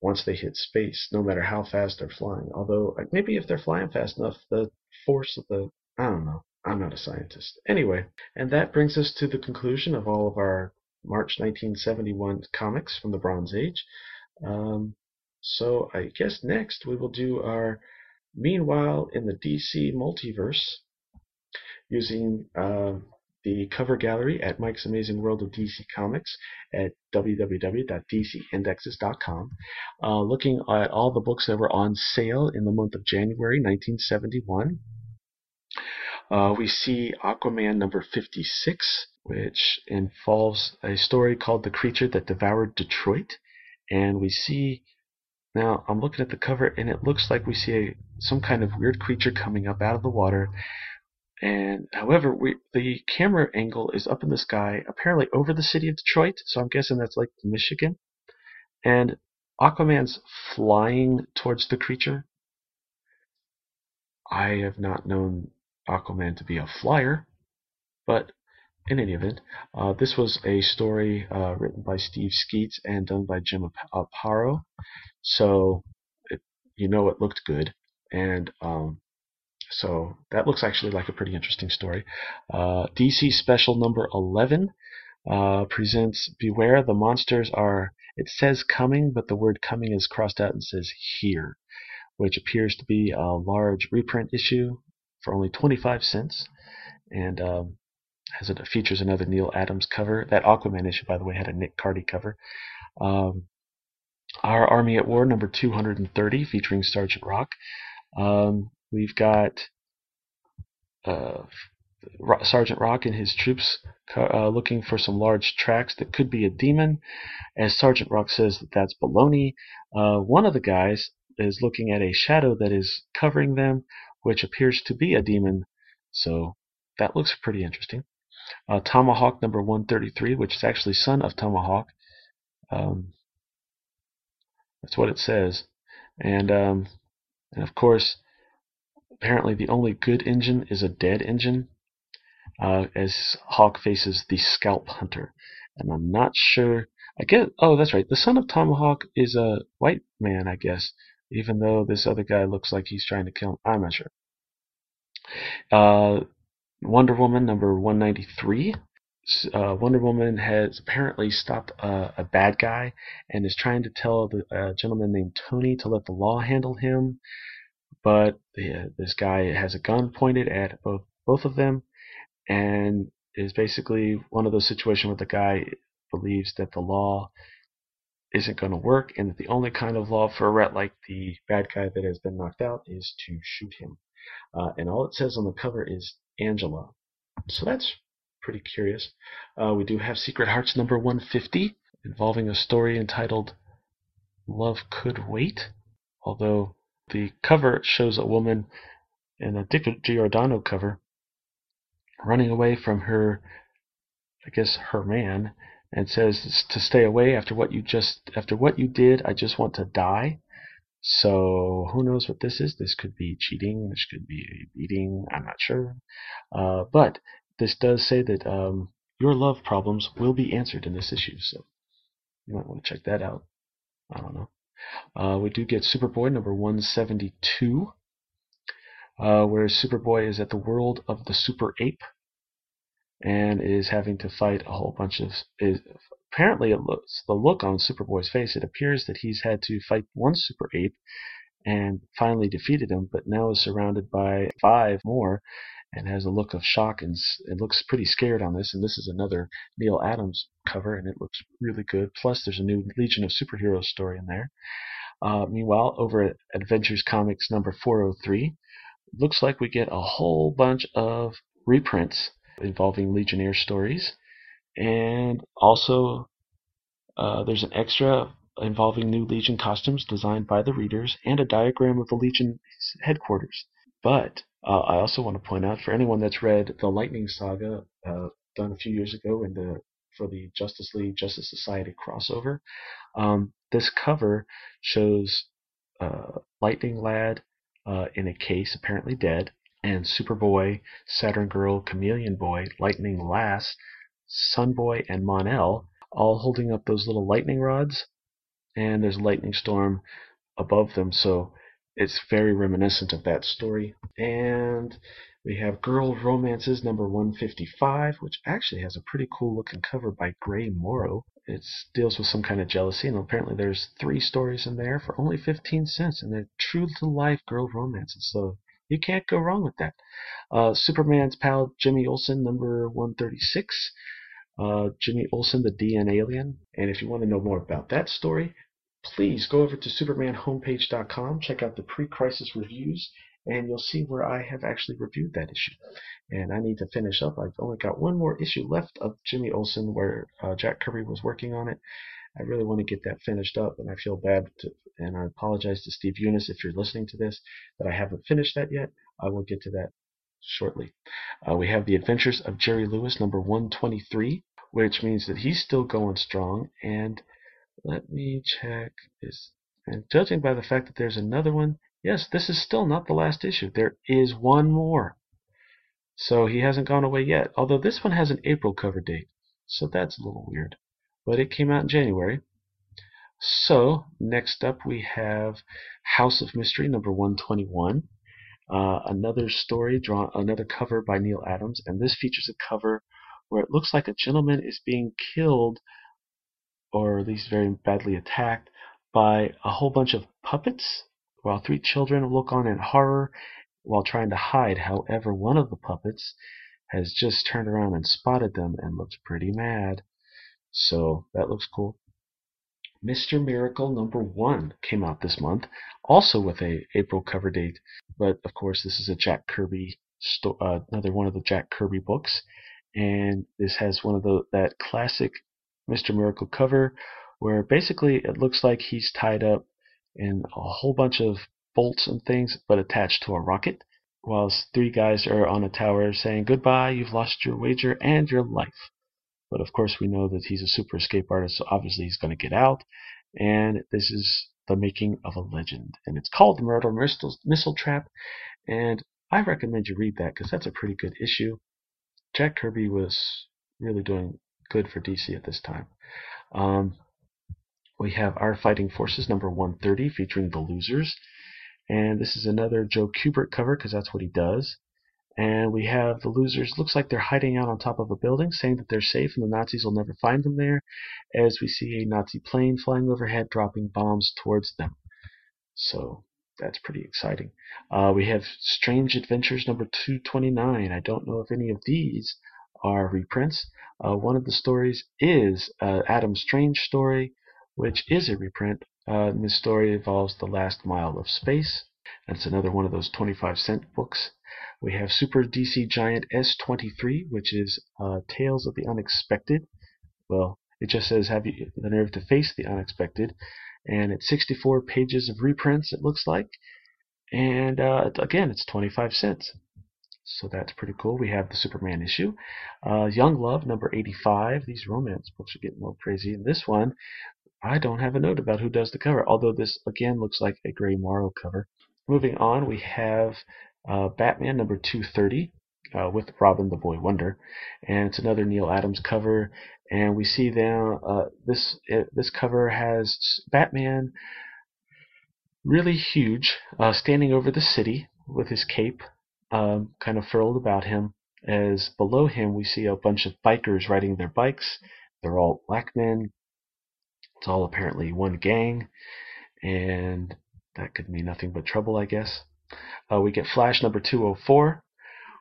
once they hit space, no matter how fast they're flying. Although maybe if they're flying fast enough, the force of the I don't know. I'm not a scientist. Anyway, and that brings us to the conclusion of all of our March 1971 comics from the Bronze Age. Um, so I guess next we will do our Meanwhile in the DC Multiverse using uh, the cover gallery at Mike's Amazing World of DC Comics at www.dcindexes.com, uh, looking at all the books that were on sale in the month of January 1971. Uh, we see Aquaman number 56, which involves a story called The Creature That Devoured Detroit. And we see, now I'm looking at the cover, and it looks like we see a, some kind of weird creature coming up out of the water. And however, we, the camera angle is up in the sky, apparently over the city of Detroit, so I'm guessing that's like Michigan. And Aquaman's flying towards the creature. I have not known Aquaman to be a flyer, but in any event, uh, this was a story uh, written by Steve Skeates and done by Jim Aparo, so it, you know it looked good, and um, so that looks actually like a pretty interesting story. Uh, DC Special Number 11 uh, presents Beware the monsters are. It says coming, but the word coming is crossed out and says here, which appears to be a large reprint issue for only 25 cents, and um, has it features another Neal Adams cover. That Aquaman issue, by the way, had a Nick Cardy cover. Um, Our Army at War, number 230, featuring Sergeant Rock. Um, we've got uh, Sergeant Rock and his troops uh, looking for some large tracks that could be a demon. As Sergeant Rock says that that's baloney, uh, one of the guys is looking at a shadow that is covering them, which appears to be a demon. So that looks pretty interesting. Uh, Tomahawk number 133, which is actually son of Tomahawk. Um, that's what it says. And, um, and of course, apparently the only good engine is a dead engine, uh, as Hawk faces the Scalp Hunter. And I'm not sure. I guess. Oh, that's right. The son of Tomahawk is a white man, I guess. Even though this other guy looks like he's trying to kill him, I'm not sure. Uh, Wonder Woman number 193. Uh, Wonder Woman has apparently stopped a, a, bad guy and is trying to tell the uh, gentleman named Tony to let the law handle him. But the, this guy has a gun pointed at both both of them, and is basically one of those situations where the guy believes that the law isn't going to work, and that the only kind of law for a rat like the bad guy that has been knocked out is to shoot him. Uh, and all it says on the cover is Angela. So that's pretty curious. Uh, we do have Secret Hearts number 150, involving a story entitled Love Could Wait. Although the cover shows a woman in a Dick Giordano cover running away from her, I guess, her man, and says to stay away after what you just after what you did. I just want to die. So who knows what this is? This could be cheating. This could be a beating. I'm not sure. Uh, but this does say that um, your love problems will be answered in this issue. So you might want to check that out. I don't know. Uh, we do get Superboy number 172, uh, where Superboy is at the world of the Super Ape and is having to fight a whole bunch of. Is, apparently, it looks the look on Superboy's face. It appears that he's had to fight one Super Ape and finally defeated him, but now is surrounded by five more and has a look of shock and it looks pretty scared on this. And this is another Neal Adams cover, and it looks really good. Plus, there's a new Legion of Superheroes story in there. Uh, meanwhile, over at Adventures Comics number 403, looks like we get a whole bunch of reprints involving Legionnaire stories, and also uh, there's an extra involving new Legion costumes designed by the readers and a diagram of the Legion headquarters. But uh, I also want to point out for anyone that's read the Lightning Saga uh, done a few years ago in the for the Justice League Justice Society crossover. Um, this cover shows uh, Lightning Lad uh, in a case, apparently dead, and Superboy, Saturn Girl, Chameleon Boy, Lightning Lass, Sunboy, and Mon-El all holding up those little lightning rods, and there's a lightning storm above them, so it's very reminiscent of that story. And we have Girl Romances number 155, which actually has a pretty cool looking cover by Gray Morrow. It deals with some kind of jealousy, and apparently there's three stories in there for only 15 cents, and they're true to life girl romances, so you can't go wrong with that. Uh, Superman's pal Jimmy Olsen, number 136. Uh, Jimmy Olsen, the DNAlien. And if you want to know more about that story, please go over to supermanhomepage.com, check out the pre-crisis reviews, and you'll see where I have actually reviewed that issue. And I need to finish up. I've only got one more issue left of Jimmy Olsen where uh, Jack Kirby was working on it. I really want to get that finished up, and I feel bad, to, and I apologize to Steve Younis if you're listening to this that I haven't finished that yet. I will get to that shortly. Uh, we have The Adventures of Jerry Lewis, number 123, which means that he's still going strong. And let me check this. And judging by the fact that there's another one, yes, this is still not the last issue. There is one more. So he hasn't gone away yet. Although this one has an April cover date. So that's a little weird. But it came out in January. So, next up we have House of Mystery number 121. Uh, another story drawn, another cover by Neal Adams, and this features a cover where it looks like a gentleman is being killed, or at least very badly attacked, by a whole bunch of puppets, while three children look on in horror while trying to hide. However, one of the puppets has just turned around and spotted them and looks pretty mad. So that looks cool. Mr. Miracle number one came out this month, also with a April cover date. But of course, this is a Jack Kirby sto- uh, another one of the Jack Kirby books, and this has one of the that classic Mr. Miracle cover where basically it looks like he's tied up in a whole bunch of bolts and things, but attached to a rocket, whilst three guys are on a tower saying goodbye, you've lost your wager and your life. But of course, we know that he's a super escape artist, so obviously he's going to get out. And this is the making of a legend. And it's called The Murder Missile, Missile Trap. And I recommend you read that because that's a pretty good issue. Jack Kirby was really doing good for DC at this time. Um, we have Our Fighting Forces number 130 featuring The Losers. And this is another Joe Kubert cover because that's what he does. And we have the losers. Looks like they're hiding out on top of a building, saying that they're safe and the Nazis will never find them there. As we see a Nazi plane flying overhead, dropping bombs towards them. So that's pretty exciting. Uh, we have Strange Adventures number 229. I don't know if any of these are reprints. Uh, one of the stories is uh, Adam Strange story, which is a reprint. Uh, this story involves the last mile of space. That's another one of those 25 cent books. We have Super DC Giant S23, which is uh, Tales of the Unexpected. Well, it just says have you the nerve to face the unexpected, and it's 64 pages of reprints. It looks like, and uh, again, it's 25 cents. So that's pretty cool. We have the Superman issue, uh, Young Love number 85. These romance books are getting a little crazy. And this one, I don't have a note about who does the cover, although this again looks like a Gray Morrow cover. Moving on, we have uh, Batman number 230 uh, with Robin the Boy Wonder, and it's another Neal Adams cover. And we see now uh, this uh, this cover has Batman really huge, uh, standing over the city with his cape um, kind of furled about him. As below him we see a bunch of bikers riding their bikes. They're all black men. It's all apparently one gang, and that could mean nothing but trouble, I guess. Uh, we get Flash number 204,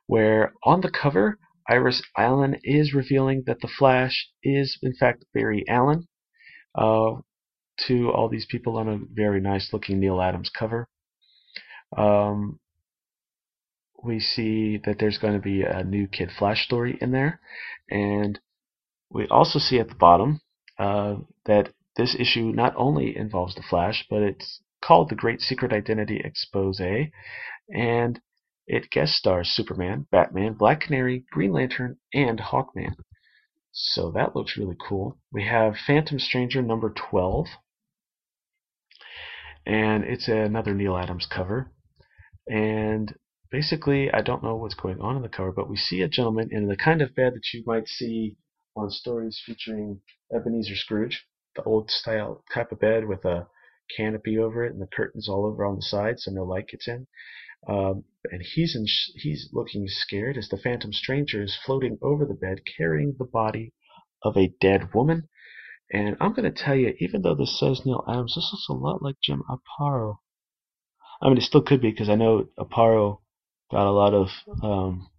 where on the cover, Iris Allen is revealing that the Flash is, in fact, Barry Allen uh, to all these people on a very nice looking Neal Adams cover. Um, we see that there's going to be a new Kid Flash story in there. And we also see at the bottom uh, that this issue not only involves the Flash, but it's called The Great Secret Identity Expose, and it guest stars Superman, Batman, Black Canary, Green Lantern, and Hawkman. So that looks really cool. We have Phantom Stranger number 12. And it's another Neal Adams cover. And basically, I don't know what's going on in the cover, but we see a gentleman in the kind of bed that you might see on stories featuring Ebenezer Scrooge, the old style type of bed with a canopy over it and the curtains all over on the side so no light gets in. Um, and he's in he's looking scared as the phantom stranger is floating over the bed carrying the body of a dead woman. And I'm going to tell you, even though this says Neal Adams, this looks a lot like Jim Aparo. I mean, it still could be because I know Aparo got a lot of um,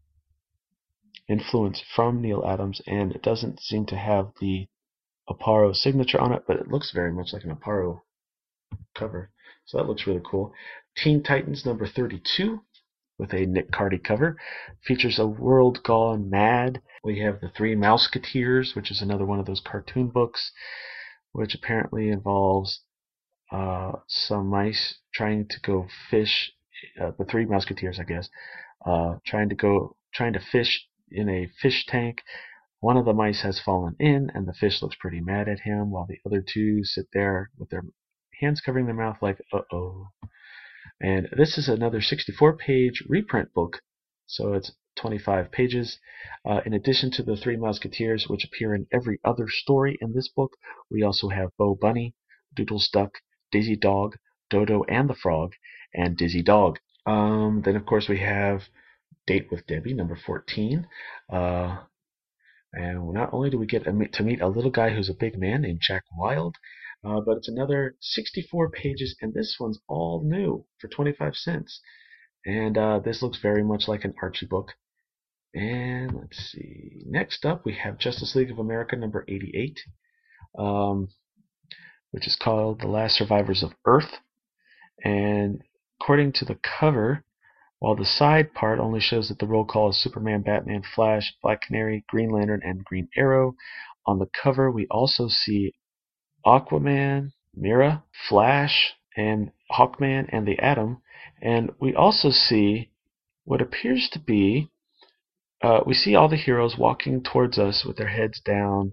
influence from Neal Adams, and it doesn't seem to have the Aparo signature on it, but it looks very much like an Aparo cover. So that looks really cool. Teen Titans number 32 with a Nick Cardy cover features a world gone mad. We have the Three Mouseketeers, which is another one of those cartoon books, which apparently involves uh, some mice trying to go fish. Uh, the Three musketeers, I guess, uh, trying to go trying to fish in a fish tank. One of the mice has fallen in, and the fish looks pretty mad at him, while the other two sit there with their hands covering their mouth, like, uh oh. And this is another 64 page reprint book, so it's 25 pages. Uh, in addition to the Three Musketeers, which appear in every other story in this book, we also have Bo Bunny, Doodles Duck, Daisy Dog, Dodo and the Frog, and Dizzy Dog. Um, then, of course, we have Date with Debbie, number 14. Uh, and not only do we get to meet a little guy who's a big man named Jack Wild, uh, but it's another 64 pages, and this one's all new for 25 cents. And uh, this looks very much like an Archie book. And let's see. Next up, we have Justice League of America number 88, um, which is called The Last Survivors of Earth. And according to the cover, while the side part only shows that the roll call is Superman, Batman, Flash, Black Canary, Green Lantern, and Green Arrow, on the cover we also see Aquaman, Mera, Flash, and Hawkman and the Atom. And we also see what appears to be uh, we see all the heroes walking towards us with their heads down,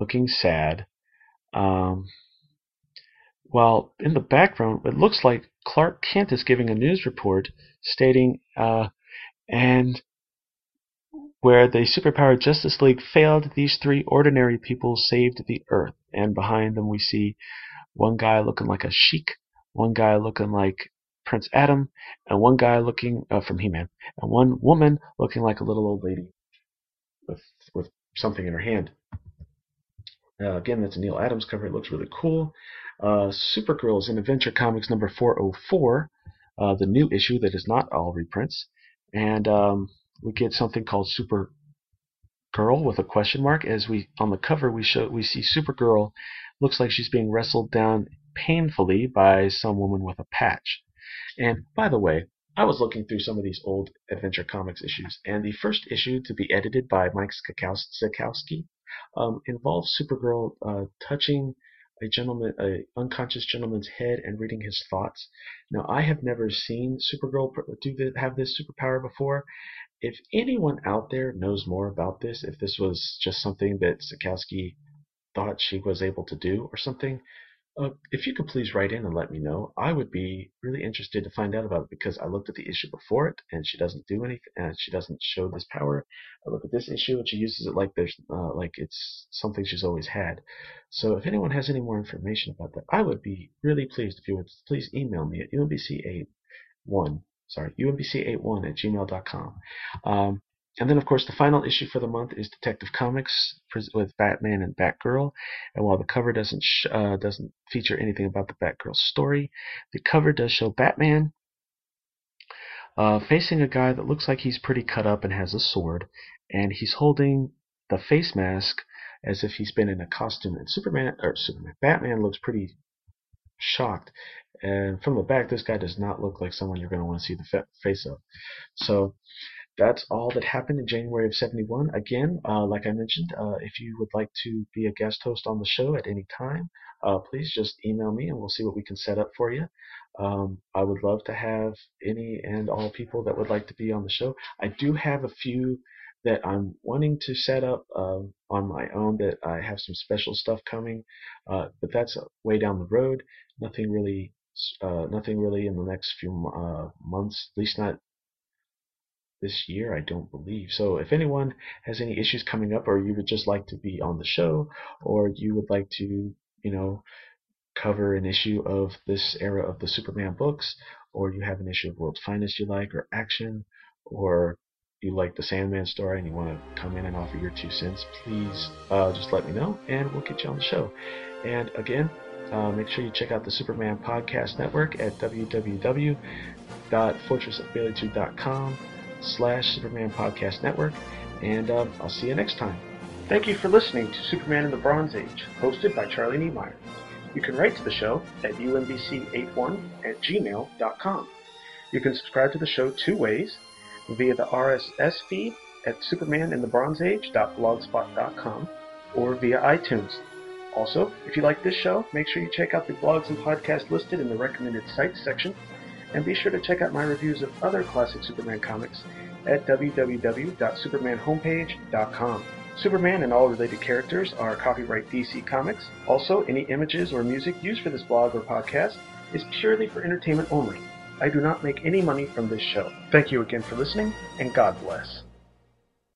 looking sad. Um, while in the background, it looks like Clark Kent is giving a news report stating, uh, and where the superpowered Justice League failed, these three ordinary people saved the Earth. And behind them, we see one guy looking like a sheik, one guy looking like Prince Adam, and one guy looking uh, from He-Man, and one woman looking like a little old lady with with something in her hand. Uh, again, that's a Neal Adams cover. It looks really cool. Uh, Supergirl is in Adventure Comics number 404, uh, the new issue that is not all reprints, and um, we get something called Super Girl with a question mark. As we on the cover, we show we see Supergirl looks like she's being wrestled down painfully by some woman with a patch. And by the way, I was looking through some of these old Adventure Comics issues, and the first issue to be edited by Mike Sekowsky um, involves Supergirl uh, touching a gentleman, a unconscious gentleman's head, and reading his thoughts. Now, I have never seen Supergirl do the, have this superpower before, if anyone out there knows more about this, if this was just something that Sekowsky thought she was able to do or something, uh, if you could please write in and let me know, I would be really interested to find out about it because I looked at the issue before it and she doesn't do anything, and she doesn't show this power. I look at this issue and she uses it like there's uh, like it's something she's always had. So if anyone has any more information about that, I would be really pleased if you would please email me at umbc81 sorry, umbc81 at gmail.com. Um, and then, of course, the final issue for the month is Detective Comics with Batman and Batgirl. And while the cover doesn't sh- uh, doesn't feature anything about the Batgirl story, the cover does show Batman uh, facing a guy that looks like he's pretty cut up and has a sword, and he's holding the face mask as if he's been in a costume. And Superman or Superman, Batman looks pretty shocked. And from the back, this guy does not look like someone you're going to want to see the face of. So that's all that happened in January of 71. Again, uh, like I mentioned, uh, if you would like to be a guest host on the show at any time, uh, please just email me and we'll see what we can set up for you. Um, I would love to have any and all people that would like to be on the show. I do have a few that I'm wanting to set up uh, on my own. That I have some special stuff coming, uh, but that's way down the road. Nothing really, uh, nothing really in the next few uh, months. At least not this year, I don't believe. So if anyone has any issues coming up, or you would just like to be on the show, or you would like to, you know, cover an issue of this era of the Superman books, or you have an issue of World's Finest you like, or action, or you like the Sandman story and you want to come in and offer your two cents, please uh, just let me know and we'll get you on the show. And again, uh, make sure you check out the Superman Podcast Network at www.fortressofbaileytude.com slash Superman Podcast Network. And uh, I'll see you next time. Thank you for listening to Superman in the Bronze Age, hosted by Charlie Niemeyer. You can write to the show at umbc81 at gmail.com. You can subscribe to the show two ways via the RSS feed at supermaninthebronzeage.blogspot.com or via iTunes. Also, if you like this show, make sure you check out the blogs and podcasts listed in the recommended sites section, and be sure to check out my reviews of other classic Superman comics at www.supermanhomepage.com. Superman and all related characters are copyright DC Comics. Also, any images or music used for this blog or podcast is purely for entertainment only. I do not make any money from this show. Thank you again for listening, and God bless.